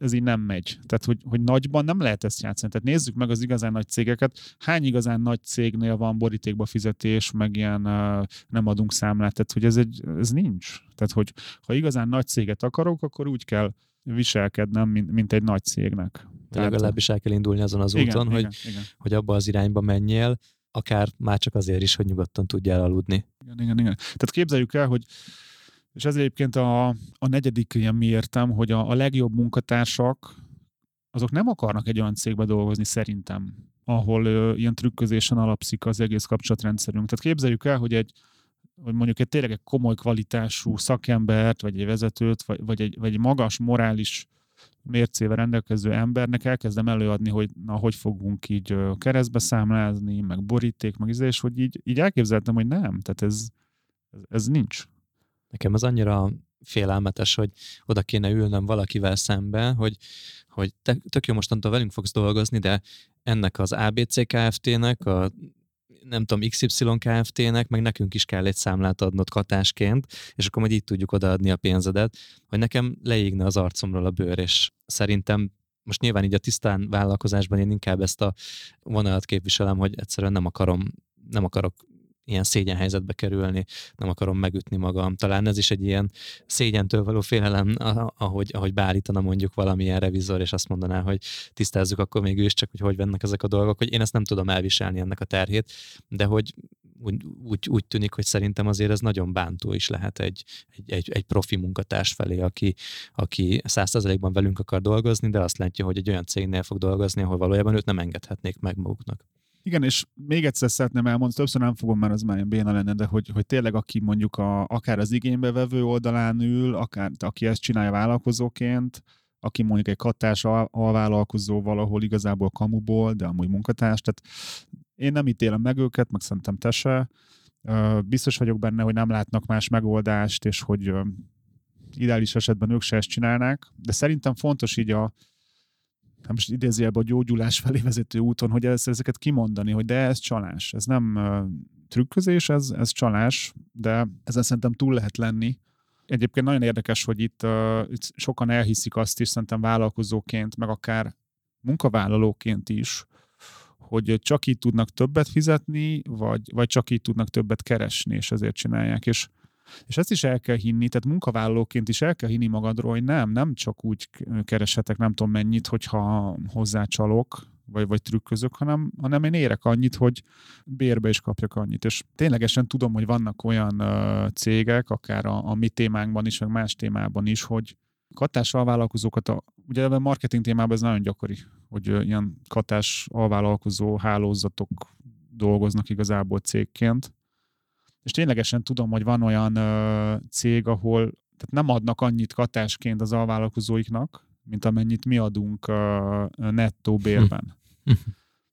Speaker 2: ez így nem megy. Tehát, hogy, hogy nagyban nem lehet ezt játszani. Tehát nézzük meg az igazán nagy cégeket. Hány igazán nagy cégnél van borítékba fizetés, meg ilyen uh, nem adunk számlát. Tehát, hogy ez, egy, ez nincs. Tehát, hogy ha igazán nagy céget akarok, akkor úgy kell viselkednem, mint, mint egy nagy cégnek.
Speaker 3: Tehát, legalábbis el kell indulni azon az
Speaker 2: igen,
Speaker 3: úton,
Speaker 2: igen,
Speaker 3: hogy,
Speaker 2: igen.
Speaker 3: hogy abba az irányba menjél, akár már csak azért is, hogy nyugodtan tudjál aludni.
Speaker 2: Igen, igen, igen. Tehát képzeljük el, hogy és ez egyébként a, a negyedik ilyen mi értem, hogy a, a legjobb munkatársak azok nem akarnak egy olyan cégbe dolgozni szerintem, ahol ö, ilyen trükközésen alapszik az egész kapcsolatrendszerünk. Tehát képzeljük el, hogy egy hogy mondjuk egy tényleg egy komoly kvalitású szakembert, vagy egy vezetőt, vagy, vagy, egy, vagy egy magas morális mércével rendelkező embernek elkezdem előadni, hogy na, hogy fogunk így keresztbe számlázni, meg boríték, meg izé, és hogy így, így elképzeltem, hogy nem, tehát ez, ez, ez nincs.
Speaker 3: Nekem az annyira félelmetes, hogy oda kéne ülnöm valakivel szembe, hogy, hogy te, tök jó mostantól velünk fogsz dolgozni, de ennek az ABC Kft-nek, a nem tudom, XY Kft-nek, meg nekünk is kell egy számlát adnod katásként, és akkor majd így tudjuk odaadni a pénzedet, hogy nekem leégne az arcomról a bőr, és szerintem most nyilván így a tisztán vállalkozásban én inkább ezt a vonalat képviselem, hogy egyszerűen nem akarom nem akarok ilyen szégyen helyzetbe kerülni, nem akarom megütni magam. Talán ez is egy ilyen szégyentől való félelem, ahogy, ahogy beállítana mondjuk valamilyen revizor, és azt mondaná, hogy tisztázzuk akkor még is csak, hogy hogy vennek ezek a dolgok, hogy én ezt nem tudom elviselni ennek a terhét, de hogy úgy, úgy, úgy tűnik, hogy szerintem azért ez nagyon bántó is lehet egy, egy, egy, egy profi munkatárs felé, aki, aki százszerzalékban velünk akar dolgozni, de azt látja, hogy egy olyan cégnél fog dolgozni, ahol valójában őt nem engedhetnék meg maguknak.
Speaker 2: Igen, és még egyszer szeretném elmondani, többször nem fogom már az már béna lenne, de hogy, hogy tényleg aki mondjuk a, akár az igénybevevő oldalán ül, akár aki ezt csinálja vállalkozóként, aki mondjuk egy katás alvállalkozó valahol igazából kamuból, de amúgy munkatárs, tehát én nem ítélem meg őket, meg szerintem te se. Biztos vagyok benne, hogy nem látnak más megoldást, és hogy ideális esetben ők se ezt csinálnák, de szerintem fontos így a, nem most idézőjelben a gyógyulás felé vezető úton, hogy ezt, ezeket kimondani, hogy de ez csalás. Ez nem trükközés, ez, ez csalás, de ezen szerintem túl lehet lenni. Egyébként nagyon érdekes, hogy itt, uh, itt sokan elhiszik azt is, szerintem vállalkozóként, meg akár munkavállalóként is, hogy csak így tudnak többet fizetni, vagy, vagy csak így tudnak többet keresni, és ezért csinálják. És és ezt is el kell hinni, tehát munkavállalóként is el kell hinni magadról, hogy nem, nem csak úgy kereshetek nem tudom mennyit, hogyha hozzácsalok, vagy, vagy trükközök, hanem, hanem én érek annyit, hogy bérbe is kapjak annyit. És ténylegesen tudom, hogy vannak olyan uh, cégek, akár a, a mi témánkban is, meg más témában is, hogy katás alvállalkozókat, a, ugye a marketing témában ez nagyon gyakori, hogy ilyen katás alvállalkozó hálózatok dolgoznak igazából cégként, és ténylegesen tudom, hogy van olyan ö, cég, ahol tehát nem adnak annyit katásként az alvállalkozóiknak, mint amennyit mi adunk ö, nettó bérben. Hm.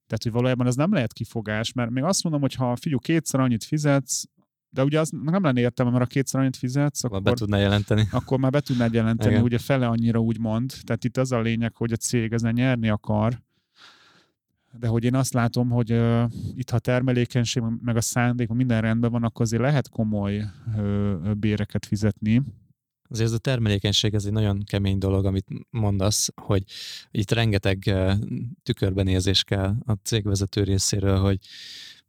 Speaker 2: Tehát, hogy valójában ez nem lehet kifogás, mert még azt mondom, hogy ha figyú kétszer annyit fizetsz, de ugye az nem lenne értelme, mert a kétszer annyit fizetsz, akkor,
Speaker 3: be tudná jelenteni.
Speaker 2: akkor már be tudnád jelenteni, Igen. ugye fele annyira úgy mond. Tehát itt az a lényeg, hogy a cég ezen nyerni akar, de hogy én azt látom, hogy uh, itt ha termelékenység, meg a szándék, minden rendben van, akkor azért lehet komoly uh, béreket fizetni.
Speaker 3: Azért ez a termelékenység, ez egy nagyon kemény dolog, amit mondasz, hogy itt rengeteg tükörbenézés kell a cégvezető részéről, hogy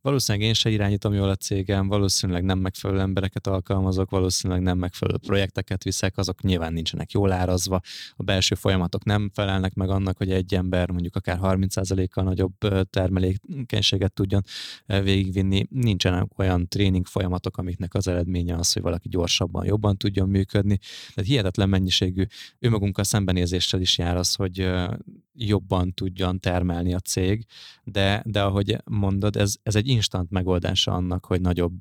Speaker 3: Valószínűleg én se irányítom jól a cégem, valószínűleg nem megfelelő embereket alkalmazok, valószínűleg nem megfelelő projekteket viszek, azok nyilván nincsenek jól árazva, a belső folyamatok nem felelnek meg annak, hogy egy ember mondjuk akár 30%-kal nagyobb termelékenységet tudjon végigvinni. Nincsenek olyan tréning folyamatok, amiknek az eredménye az, hogy valaki gyorsabban, jobban tudjon működni. Tehát hihetetlen mennyiségű önmagunkkal szembenézéssel is jár az, hogy jobban tudjon termelni a cég, de, de ahogy mondod, ez, ez egy instant megoldása annak, hogy nagyobb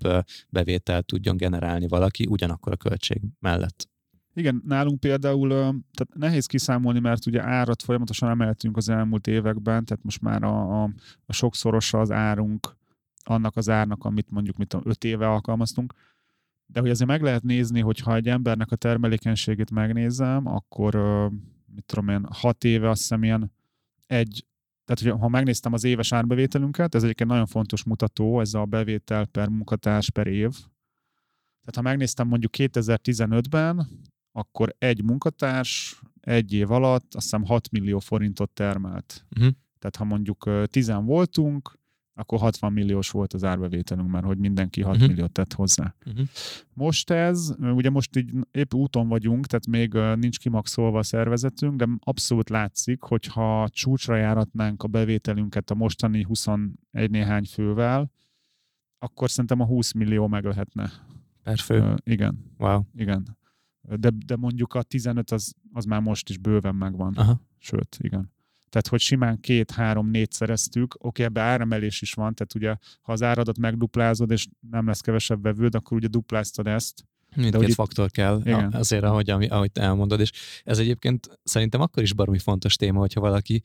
Speaker 3: bevételt tudjon generálni valaki ugyanakkor a költség mellett.
Speaker 2: Igen, nálunk például tehát nehéz kiszámolni, mert ugye árat folyamatosan emeltünk az elmúlt években, tehát most már a, a, a sokszorosa az árunk annak az árnak, amit mondjuk mit tudom, öt éve alkalmaztunk. De hogy azért meg lehet nézni, hogy ha egy embernek a termelékenységét megnézem, akkor mit tudom én, hat éve azt hiszem ilyen egy, tehát hogy ha megnéztem az éves árbevételünket, ez egyébként nagyon fontos mutató, ez a bevétel per munkatárs per év. Tehát ha megnéztem mondjuk 2015-ben, akkor egy munkatárs egy év alatt azt hiszem 6 millió forintot termelt. Uh-huh. Tehát ha mondjuk 10 voltunk, akkor 60 milliós volt az árbevételünk, mert hogy mindenki 6 uh-huh. milliót tett hozzá. Uh-huh. Most ez, ugye most így épp úton vagyunk, tehát még nincs kimaxolva a szervezetünk, de abszolút látszik, hogyha csúcsra járatnánk a bevételünket a mostani 21 néhány fővel, akkor szerintem a 20 millió meg lehetne.
Speaker 3: Per fő? Uh,
Speaker 2: igen.
Speaker 3: Wow.
Speaker 2: Igen. De, de mondjuk a 15 az, az már most is bőven megvan. Aha. Sőt, igen. Tehát, hogy simán két, három, négy szereztük, oké, ebbe áremelés is van, tehát ugye, ha az áradat megduplázod, és nem lesz kevesebb vevőd, akkor ugye dupláztad ezt.
Speaker 3: Mindkét faktor kell igen. azért, ahogy, ahogy elmondod, és ez egyébként szerintem akkor is baromi fontos téma, hogyha valaki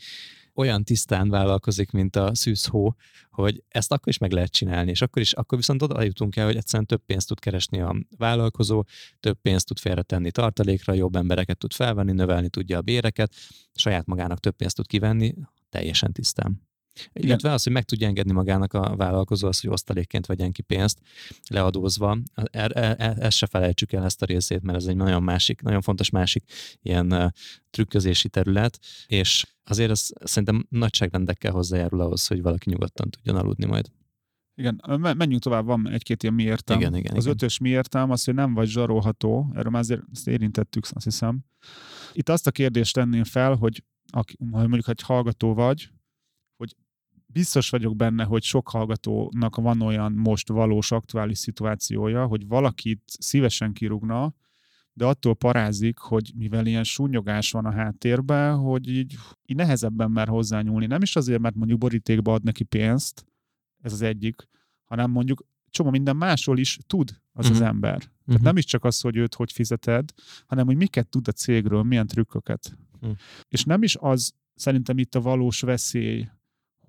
Speaker 3: olyan tisztán vállalkozik, mint a szűzhó, hogy ezt akkor is meg lehet csinálni, és akkor is, akkor viszont oda jutunk el, hogy egyszerűen több pénzt tud keresni a vállalkozó, több pénzt tud félretenni tartalékra, jobb embereket tud felvenni, növelni tudja a béreket, saját magának több pénzt tud kivenni, teljesen tisztán. Illetve az, hogy meg tudja engedni magának a vállalkozó, az, hogy osztalékként vegyen ki pénzt, leadózva. Er, e, e, ezt se felejtsük el ezt a részét, mert ez egy nagyon másik, nagyon fontos másik ilyen trükközési terület, és azért az szerintem nagyságrendekkel hozzájárul ahhoz, hogy valaki nyugodtan tudjon aludni majd.
Speaker 2: Igen, menjünk tovább, van egy-két ilyen miértem.
Speaker 3: Igen, igen,
Speaker 2: az
Speaker 3: igen.
Speaker 2: ötös miértem az, hogy nem vagy zsarolható, erről már azért ezt érintettük, azt hiszem. Itt azt a kérdést tenném fel, hogy aki, mondjuk egy hallgató vagy, biztos vagyok benne, hogy sok hallgatónak van olyan most valós aktuális szituációja, hogy valakit szívesen kirúgna, de attól parázik, hogy mivel ilyen súnyogás van a háttérben, hogy így, így nehezebben mer hozzányúlni. Nem is azért, mert mondjuk borítékba ad neki pénzt, ez az egyik, hanem mondjuk csomó minden másról is tud az uh-huh. az mhm. ember. Uh-huh. Tehát mhm. nem is csak az, hogy őt hogy fizeted, hanem hogy miket tud a cégről, milyen trükköket. Uh-huh. És nem is az szerintem itt a valós veszély,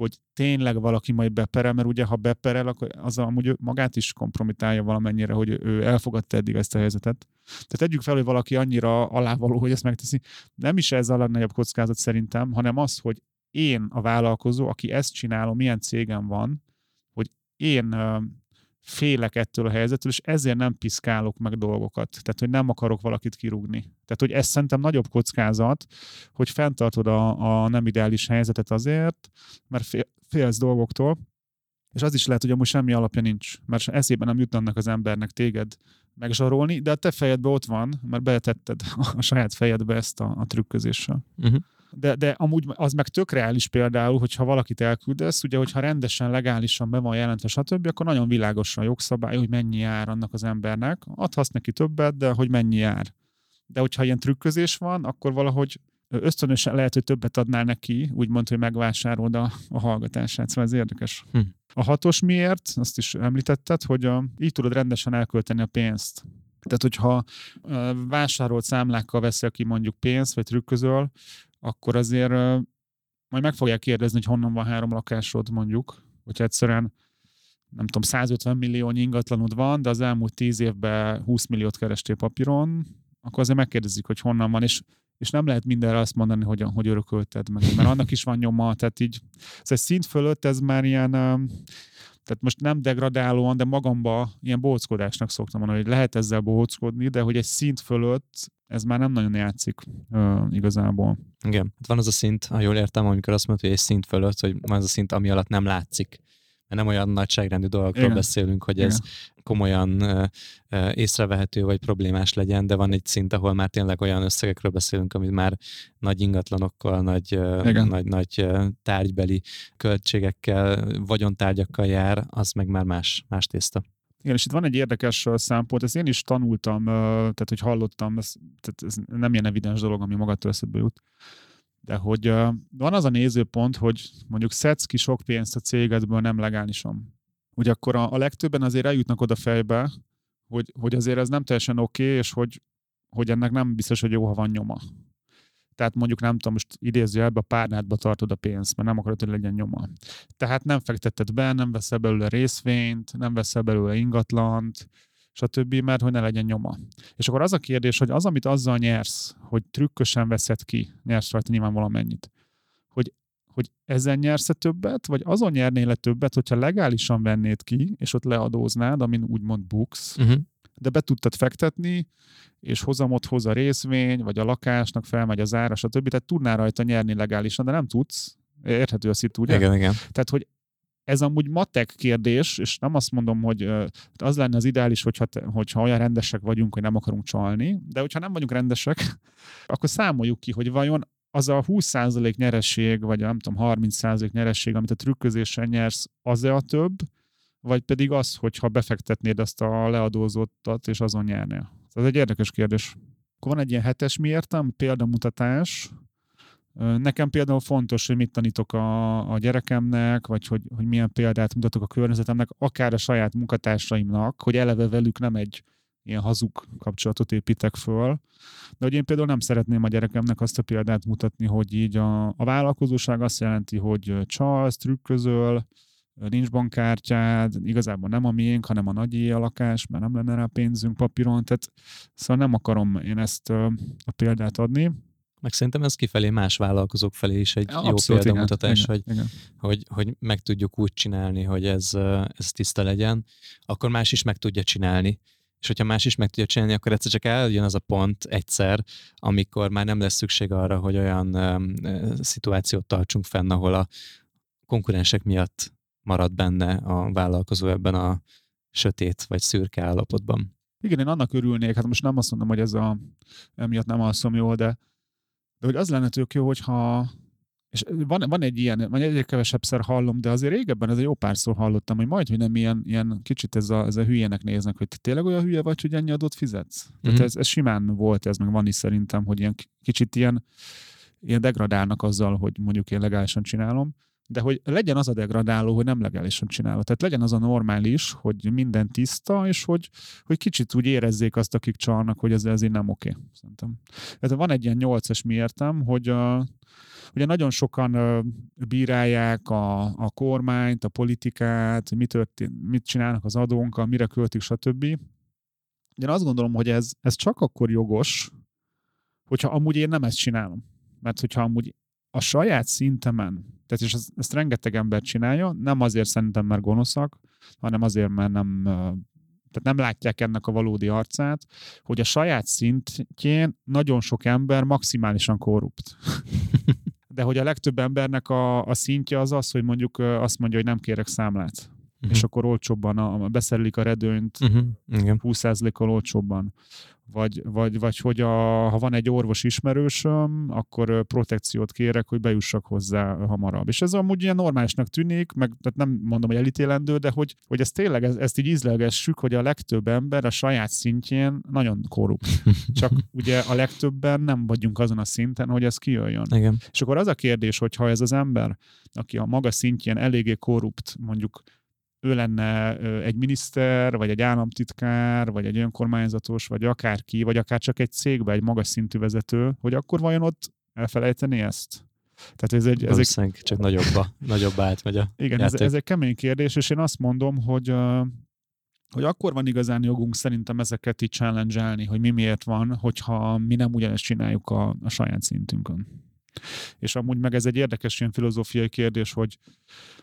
Speaker 2: hogy tényleg valaki majd beperel, mert ugye ha beperel, akkor az amúgy magát is kompromitálja valamennyire, hogy ő elfogadta eddig ezt a helyzetet. Tehát tegyük fel, hogy valaki annyira alávaló, hogy ezt megteszi. Nem is ez a legnagyobb kockázat szerintem, hanem az, hogy én a vállalkozó, aki ezt csinálom, milyen cégem van, hogy én félek ettől a helyzettől, és ezért nem piszkálok meg dolgokat. Tehát, hogy nem akarok valakit kirúgni. Tehát, hogy ez szerintem nagyobb kockázat, hogy fenntartod a, a nem ideális helyzetet azért, mert fél, félsz dolgoktól, és az is lehet, hogy amúgy semmi alapja nincs, mert eszében nem jutnak az embernek téged megzsarolni, de a te fejedben ott van, mert betetted a saját fejedbe ezt a, a trükközéssel. Uh-huh de, de amúgy az meg tök reális például, hogyha valakit elküldesz, ugye, hogyha rendesen, legálisan be van jelentve, stb., akkor nagyon világosan jogszabály, hogy mennyi jár annak az embernek. Adhatsz neki többet, de hogy mennyi jár. De hogyha ilyen trükközés van, akkor valahogy ösztönösen lehet, hogy többet adnál neki, úgymond, hogy megvásárolod a, a hallgatását, szóval ez érdekes. Hm. A hatos miért, azt is említetted, hogy a, így tudod rendesen elkölteni a pénzt. Tehát, hogyha vásárolt számlákkal veszel ki mondjuk pénzt, vagy trükközöl, akkor azért majd meg fogják kérdezni, hogy honnan van három lakásod mondjuk, hogy egyszerűen nem tudom, 150 millió ingatlanod van, de az elmúlt 10 évben 20 milliót kerestél papíron, akkor azért megkérdezik, hogy honnan van, és, és nem lehet mindenre azt mondani, hogy, hogy örökölted meg, mert annak is van nyoma, tehát így ez egy szint fölött, ez már ilyen, tehát most nem degradálóan, de magamba ilyen bóckodásnak szoktam mondani, hogy lehet ezzel bóckodni, de hogy egy szint fölött ez már nem nagyon játszik uh, igazából.
Speaker 3: Igen, hát van az a szint, ha jól értem, amikor azt mondod, hogy egy szint fölött, hogy van az a szint, ami alatt nem látszik nem olyan nagyságrendű dolgokról Igen. beszélünk, hogy ez Igen. komolyan uh, észrevehető vagy problémás legyen, de van egy szint, ahol már tényleg olyan összegekről beszélünk, amit már nagy ingatlanokkal, nagy, uh, nagy, nagy uh, tárgybeli költségekkel, vagyontárgyakkal jár, az meg már más, más tészta.
Speaker 2: Igen, és itt van egy érdekes számpont, ezt én is tanultam, tehát hogy hallottam, ez, tehát ez nem ilyen evidens dolog, ami magadtól eszedbe jut, De hogy uh, van az a nézőpont, hogy mondjuk szedsz ki sok pénzt a cégedből nem legálisan. Hogy akkor a, a legtöbben azért eljutnak oda fejbe, hogy, hogy azért ez nem teljesen oké, okay, és hogy, hogy ennek nem biztos, hogy jó, ha van nyoma. Tehát mondjuk nem tudom, most idézőjelbe a párnádba tartod a pénzt, mert nem akarod, hogy legyen nyoma. Tehát nem fektetted be, nem veszel belőle részvényt, nem veszel belőle ingatlant, stb., mert hogy ne legyen nyoma. És akkor az a kérdés, hogy az, amit azzal nyersz, hogy trükkösen veszed ki, nyersz rajta nyilván valamennyit, hogy, hogy ezzel nyersz -e többet, vagy azon nyernél le többet, hogyha legálisan vennéd ki, és ott leadóznád, amin úgymond buksz, uh-huh. de be tudtad fektetni, és hozamot hoz a részvény, vagy a lakásnak felmegy az ára, stb. Tehát tudnál rajta nyerni legálisan, de nem tudsz. Érthető a szitu, ugye?
Speaker 3: Igen, igen.
Speaker 2: Tehát, hogy ez amúgy matek kérdés, és nem azt mondom, hogy az lenne az ideális, hogyha, hogyha olyan rendesek vagyunk, hogy nem akarunk csalni, de hogyha nem vagyunk rendesek, akkor számoljuk ki, hogy vajon az a 20% nyeresség, vagy nem tudom, 30% nyeresség, amit a trükközéssel nyersz, az-e a több, vagy pedig az, hogyha befektetnéd azt a leadózottat, és azon nyernél? Ez egy érdekes kérdés. Akkor van egy ilyen hetes mi értem, példamutatás, Nekem például fontos, hogy mit tanítok a, a gyerekemnek, vagy hogy, hogy milyen példát mutatok a környezetemnek, akár a saját munkatársaimnak, hogy eleve velük nem egy ilyen hazug kapcsolatot építek föl. De hogy én például nem szeretném a gyerekemnek azt a példát mutatni, hogy így a, a vállalkozóság azt jelenti, hogy csalsz, trükközöl, nincs bankkártyád, igazából nem a miénk, hanem a nagyé a lakás, mert nem lenne rá pénzünk papíron, tehát szóval nem akarom én ezt a példát adni.
Speaker 3: Meg szerintem ez kifelé más vállalkozók felé is egy ja, jó példamutatás, igen, hogy, igen. Hogy, hogy meg tudjuk úgy csinálni, hogy ez, ez tiszta legyen, akkor más is meg tudja csinálni. És hogyha más is meg tudja csinálni, akkor egyszer csak eljön az a pont egyszer, amikor már nem lesz szükség arra, hogy olyan um, szituációt tartsunk fenn, ahol a konkurensek miatt marad benne a vállalkozó ebben a sötét vagy szürke állapotban.
Speaker 2: Igen, én annak örülnék, hát most nem azt mondom, hogy ez a, emiatt nem alszom jól, de de hogy az lenne tök jó, hogyha és van, van egy ilyen, vagy egyre kevesebbszer hallom, de azért régebben ez egy jó párszor hallottam, hogy majd, hogy nem ilyen, ilyen kicsit ez a, ez a hülyének néznek, hogy te tényleg olyan hülye vagy, hogy ennyi adót fizetsz. Mm-hmm. Tehát mhm. ez, ez, simán volt, ez meg van is szerintem, hogy ilyen kicsit ilyen, ilyen degradálnak azzal, hogy mondjuk én legálisan csinálom de hogy legyen az a degradáló, hogy nem legálisan csinálod. Tehát legyen az a normális, hogy minden tiszta, és hogy, hogy kicsit úgy érezzék azt, akik csalnak, hogy ez azért nem oké. Szerintem. Tehát van egy ilyen nyolcas mi értem, hogy a, ugye nagyon sokan bírálják a, a kormányt, a politikát, mit, történt, mit csinálnak az adónkkal, mire költik, stb. Én azt gondolom, hogy ez, ez csak akkor jogos, hogyha amúgy én nem ezt csinálom. Mert hogyha amúgy a saját szintemen, tehát és ezt, ezt rengeteg ember csinálja, nem azért szerintem, mert gonoszak, hanem azért, mert nem, tehát nem látják ennek a valódi arcát, hogy a saját szintjén nagyon sok ember maximálisan korrupt. De hogy a legtöbb embernek a, a szintje az az, hogy mondjuk azt mondja, hogy nem kérek számlát. Uh-huh. És akkor olcsóbban a, beszerelik a redőnyt uh-huh. 20%-kal olcsóbban vagy, vagy, vagy hogy a, ha van egy orvos ismerősöm, akkor protekciót kérek, hogy bejussak hozzá hamarabb. És ez amúgy ilyen normálisnak tűnik, meg tehát nem mondom, hogy elítélendő, de hogy, hogy ezt tényleg, ezt, ezt így ízlelgessük, hogy a legtöbb ember a saját szintjén nagyon korrupt. Csak ugye a legtöbben nem vagyunk azon a szinten, hogy ez kijöjjön.
Speaker 3: Igen.
Speaker 2: És akkor az a kérdés, hogy ha ez az ember, aki a maga szintjén eléggé korrupt, mondjuk ő lenne egy miniszter, vagy egy államtitkár, vagy egy önkormányzatos, vagy akárki, vagy akár csak egy cégbe egy magas szintű vezető, hogy akkor vajon ott elfelejteni ezt?
Speaker 3: Tehát ez egy, ez egy... csak nagyobba, nagyobbá átmegy a
Speaker 2: Igen, ez, ez, egy kemény kérdés, és én azt mondom, hogy hogy akkor van igazán jogunk szerintem ezeket így challenge hogy mi miért van, hogyha mi nem ugyanezt csináljuk a, a saját szintünkön. És amúgy meg ez egy érdekes ilyen filozófiai kérdés, hogy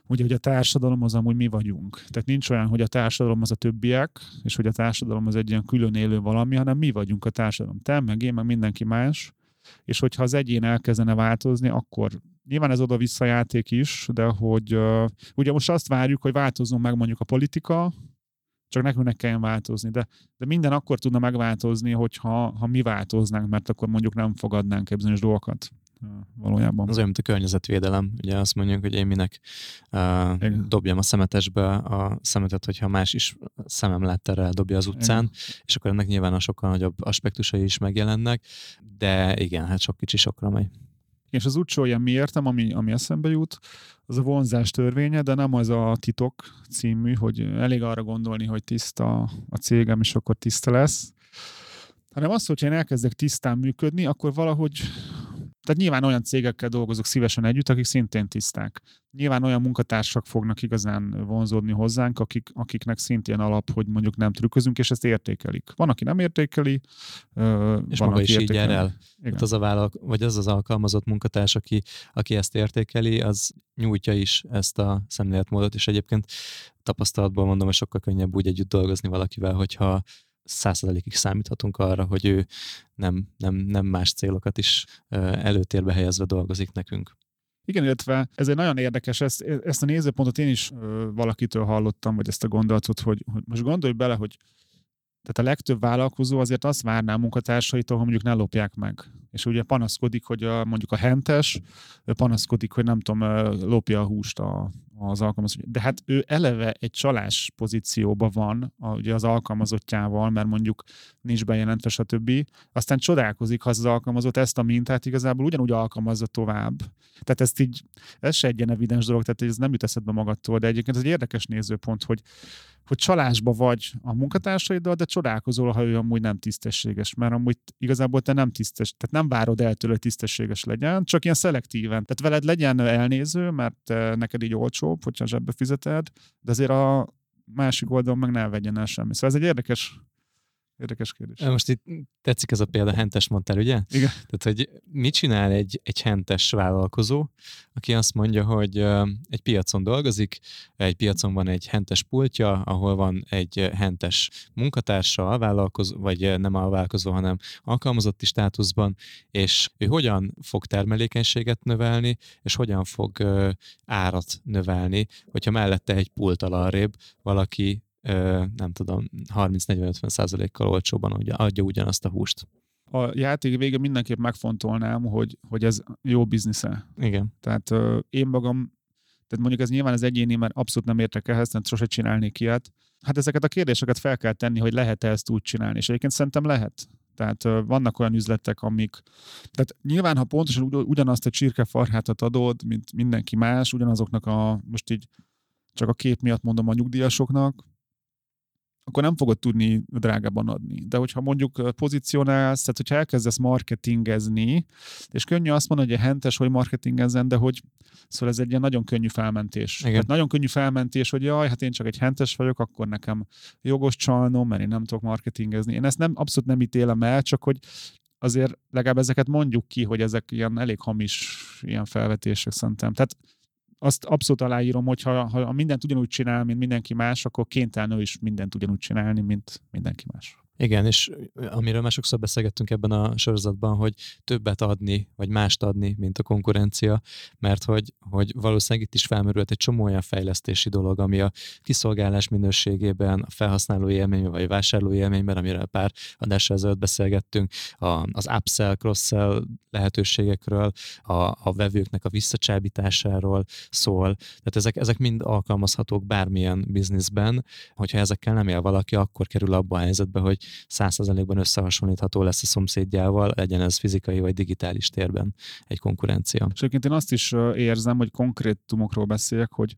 Speaker 2: ugye, hogy a társadalom az amúgy mi vagyunk. Tehát nincs olyan, hogy a társadalom az a többiek, és hogy a társadalom az egy ilyen külön élő valami, hanem mi vagyunk a társadalom. Te, meg én, meg mindenki más. És hogyha az egyén elkezdene változni, akkor nyilván ez oda-vissza játék is, de hogy uh, ugye most azt várjuk, hogy változzon meg mondjuk a politika, csak nekünk ne kelljen változni. De, de minden akkor tudna megváltozni, hogyha ha mi változnánk, mert akkor mondjuk nem fogadnánk bizonyos dolgokat valójában.
Speaker 3: Az olyan, mint a környezetvédelem. Ugye azt mondjuk, hogy én minek uh, dobjam a szemetesbe a szemetet, hogyha más is szemem láttára dobja az utcán, igen. és akkor ennek nyilván a sokkal nagyobb aspektusai is megjelennek, de igen, hát sok kicsi sokra megy.
Speaker 2: És az utcsó ilyen mi értem, ami, ami eszembe jut, az a vonzás törvénye, de nem az a titok című, hogy elég arra gondolni, hogy tiszta a cégem, és akkor tiszta lesz, hanem az, hogyha én elkezdek tisztán működni, akkor valahogy tehát nyilván olyan cégekkel dolgozok szívesen együtt, akik szintén tiszták. Nyilván olyan munkatársak fognak igazán vonzódni hozzánk, akik, akiknek szintén alap, hogy mondjuk nem trükközünk, és ezt értékelik. Van, aki nem értékeli,
Speaker 3: és van, maga is értékeli. így jár el. Hát az a vállalk, vagy az az alkalmazott munkatárs, aki, aki ezt értékeli, az nyújtja is ezt a szemléletmódot, és egyébként tapasztalatból mondom, hogy sokkal könnyebb úgy együtt dolgozni valakivel, hogyha százszerzalékig számíthatunk arra, hogy ő nem, nem, nem más célokat is előtérbe helyezve dolgozik nekünk.
Speaker 2: Igen, illetve ez egy nagyon érdekes, ezt, ezt a nézőpontot én is valakitől hallottam, vagy ezt a gondolatot, hogy, hogy most gondolj bele, hogy tehát a legtöbb vállalkozó azért azt várná a munkatársaitól, hogy mondjuk ne lopják meg. És ugye panaszkodik, hogy a, mondjuk a hentes panaszkodik, hogy nem tudom, lopja a húst a, az alkalmazott. De hát ő eleve egy csalás pozícióban van a, ugye az alkalmazottjával, mert mondjuk nincs bejelentve, stb. Aztán csodálkozik, ha az alkalmazott ezt a mintát igazából ugyanúgy alkalmazza tovább. Tehát ezt így, ez se egy ilyen evidens dolog, tehát ez nem jut eszedbe magadtól, de egyébként ez egy érdekes nézőpont, hogy, hogy csalásba vagy a munkatársaiddal, de csodálkozol, ha ő amúgy nem tisztességes, mert amúgy igazából te nem tisztes, tehát nem várod el tőle, hogy tisztességes legyen, csak ilyen szelektíven. Tehát veled legyen elnéző, mert neked így olcsóbb, hogyha zsebbe fizeted, de azért a másik oldalon meg ne vegyen el semmi. Szóval ez egy érdekes Érdekes kérdés.
Speaker 3: Most itt tetszik ez a példa, hentes mondtál, ugye?
Speaker 2: Igen.
Speaker 3: Tehát, hogy mit csinál egy, egy hentes vállalkozó, aki azt mondja, hogy egy piacon dolgozik, egy piacon van egy hentes pultja, ahol van egy hentes munkatársa, alvállalkozó, vagy nem alvállalkozó, hanem alkalmazotti státuszban, és ő hogyan fog termelékenységet növelni, és hogyan fog árat növelni, hogyha mellette egy pult alarrébb valaki nem tudom, 30-40-50 százalékkal olcsóban adja ugyanazt a húst.
Speaker 2: A játék vége mindenképp megfontolnám, hogy, hogy ez jó biznisze.
Speaker 3: Igen.
Speaker 2: Tehát én magam, tehát mondjuk ez nyilván az egyéni, mert abszolút nem értek ehhez, nem sose csinálnék ilyet. Hát ezeket a kérdéseket fel kell tenni, hogy lehet-e ezt úgy csinálni, és egyébként szerintem lehet. Tehát vannak olyan üzletek, amik... Tehát nyilván, ha pontosan ugyanazt a csirkefarhátat adod, mint mindenki más, ugyanazoknak a, most így csak a kép miatt mondom a nyugdíjasoknak, akkor nem fogod tudni drágában adni. De hogyha mondjuk pozícionálsz, tehát hogyha elkezdesz marketingezni, és könnyű azt mondani, hogy a hentes, hogy marketingezzen, de hogy szóval ez egy ilyen nagyon könnyű felmentés. Igen. Tehát nagyon könnyű felmentés, hogy jaj, hát én csak egy hentes vagyok, akkor nekem jogos csalnom, mert én nem tudok marketingezni. Én ezt nem, abszolút nem ítélem el, csak hogy azért legalább ezeket mondjuk ki, hogy ezek ilyen elég hamis ilyen felvetések szerintem. Tehát azt abszolút aláírom, hogy ha, ha mindent ugyanúgy csinál, mint mindenki más, akkor kénytelen ő is mindent ugyanúgy csinálni, mint mindenki más.
Speaker 3: Igen, és amiről már sokszor beszélgettünk ebben a sorozatban, hogy többet adni, vagy mást adni, mint a konkurencia, mert hogy, hogy valószínűleg itt is felmerült egy csomó olyan fejlesztési dolog, ami a kiszolgálás minőségében, a felhasználó élmény, vagy a vásárló élményben, amiről pár adással ezelőtt beszélgettünk, a, az upsell, cross-sell lehetőségekről, a, a vevőknek a visszacsábításáról szól. Tehát ezek, ezek mind alkalmazhatók bármilyen bizniszben, hogyha ezekkel nem él valaki, akkor kerül abba a helyzetbe, hogy százszerzalékban összehasonlítható lesz a szomszédjával, legyen ez fizikai vagy digitális térben egy konkurencia.
Speaker 2: És egyébként én azt is érzem, hogy konkrétumokról beszéljek, hogy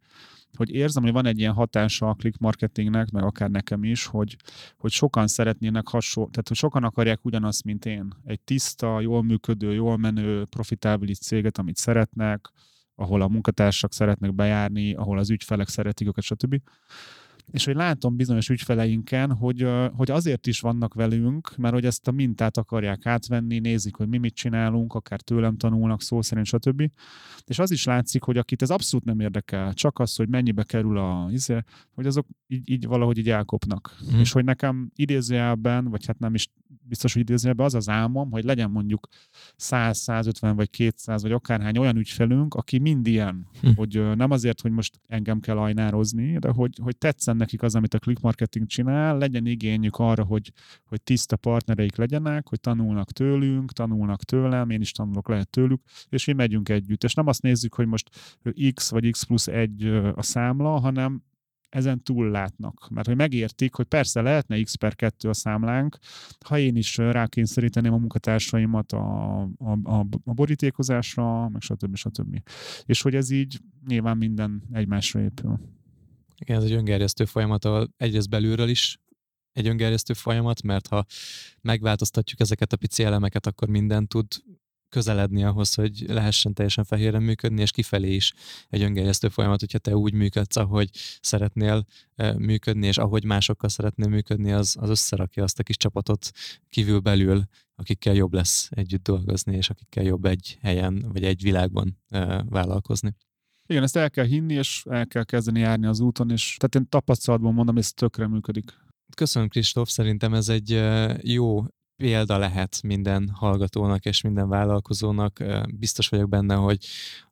Speaker 2: hogy érzem, hogy van egy ilyen hatása a click marketingnek, meg akár nekem is, hogy, hogy sokan szeretnének hasonló, tehát hogy sokan akarják ugyanazt, mint én. Egy tiszta, jól működő, jól menő, profitábilis céget, amit szeretnek, ahol a munkatársak szeretnek bejárni, ahol az ügyfelek szeretik őket, stb és hogy látom bizonyos ügyfeleinken, hogy, hogy azért is vannak velünk, mert hogy ezt a mintát akarják átvenni, nézik, hogy mi mit csinálunk, akár tőlem tanulnak, szó szerint, stb. És az is látszik, hogy akit ez abszolút nem érdekel, csak az, hogy mennyibe kerül a izé, hogy azok így, így valahogy így elkopnak. Mm. És hogy nekem idézőjelben, vagy hát nem is biztos, hogy idézőjelben az az álmom, hogy legyen mondjuk 100, 150 vagy 200 vagy akárhány olyan ügyfelünk, aki mind ilyen, mm. hogy nem azért, hogy most engem kell ajnározni, de hogy, hogy tetszen nekik az, amit a click marketing csinál, legyen igényük arra, hogy, hogy tiszta partnereik legyenek, hogy tanulnak tőlünk, tanulnak tőlem, én is tanulok lehet tőlük, és mi megyünk együtt. És nem azt nézzük, hogy most X vagy X plusz egy a számla, hanem ezen túl látnak. Mert hogy megértik, hogy persze lehetne x per 2 a számlánk, ha én is rákényszeríteném a munkatársaimat a, a, a, a borítékozásra, meg stb. stb. És hogy ez így nyilván minden egymásra épül.
Speaker 3: Igen, ez egy öngerjesztő folyamat, ahol egyrészt belülről is egy öngerjesztő folyamat, mert ha megváltoztatjuk ezeket a pici elemeket, akkor minden tud közeledni ahhoz, hogy lehessen teljesen fehéren működni, és kifelé is egy öngerjesztő folyamat, hogyha te úgy működsz, ahogy szeretnél működni, és ahogy másokkal szeretnél működni, az, az összerakja azt a kis csapatot kívül-belül, akikkel jobb lesz együtt dolgozni, és akikkel jobb egy helyen, vagy egy világban vállalkozni.
Speaker 2: Igen, ezt el kell hinni, és el kell kezdeni járni az úton, és tehát én tapasztalatban mondom, ez tökre működik.
Speaker 3: Köszönöm, Kristóf, szerintem ez egy jó példa lehet minden hallgatónak és minden vállalkozónak. Biztos vagyok benne, hogy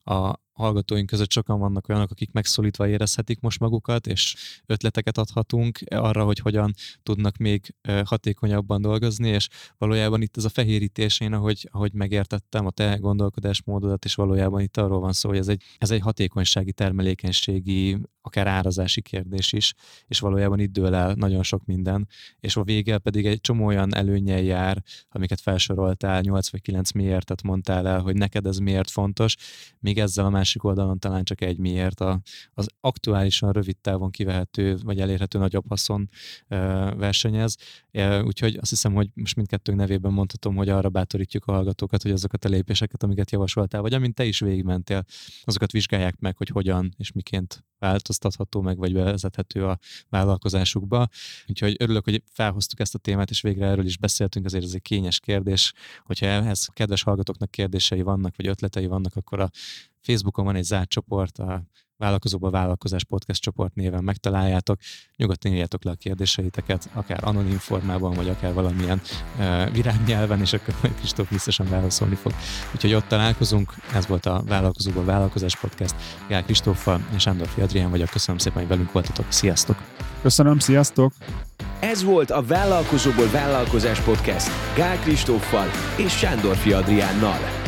Speaker 3: a hallgatóink között sokan vannak olyanok, akik megszólítva érezhetik most magukat, és ötleteket adhatunk arra, hogy hogyan tudnak még hatékonyabban dolgozni, és valójában itt ez a fehérítés, én ahogy, ahogy megértettem a te gondolkodásmódodat, és valójában itt arról van szó, hogy ez egy, ez egy hatékonysági, termelékenységi, akár árazási kérdés is, és valójában itt dől el nagyon sok minden, és a vége pedig egy csomó olyan előnyel jár, amiket felsoroltál, 8 vagy 9 miértet mondtál el, hogy neked ez miért fontos, míg ezzel a másik oldalon talán csak egy miért a, az aktuálisan rövid távon kivehető vagy elérhető nagyobb haszon versenyez. Úgyhogy azt hiszem, hogy most mindkettőnk nevében mondhatom, hogy arra bátorítjuk a hallgatókat, hogy azokat a lépéseket, amiket javasoltál, vagy amint te is végigmentél, azokat vizsgálják meg, hogy hogyan és miként változtatható meg, vagy bevezethető a vállalkozásukba. Úgyhogy örülök, hogy felhoztuk ezt a témát, és végre erről is beszéltünk, azért ez egy kényes kérdés. Hogyha ehhez kedves hallgatóknak kérdései vannak, vagy ötletei vannak, akkor a Facebookon van egy zárt csoport, a Vállalkozóba Vállalkozás Podcast csoport néven megtaláljátok. Nyugodtan írjátok le a kérdéseiteket, akár anonim formában, vagy akár valamilyen uh, virágnyelven, és akkor majd Kristóf biztosan válaszolni fog. Úgyhogy ott találkozunk. Ez volt a Vállalkozóba Vállalkozás Podcast. Gál Kristóffal és Sándor Adrián vagyok. Köszönöm szépen, hogy velünk voltatok. Sziasztok!
Speaker 2: Köszönöm, sziasztok!
Speaker 1: Ez volt a Vállalkozóból Vállalkozás Podcast Gál Kristóffal és Sándor Adriánnal.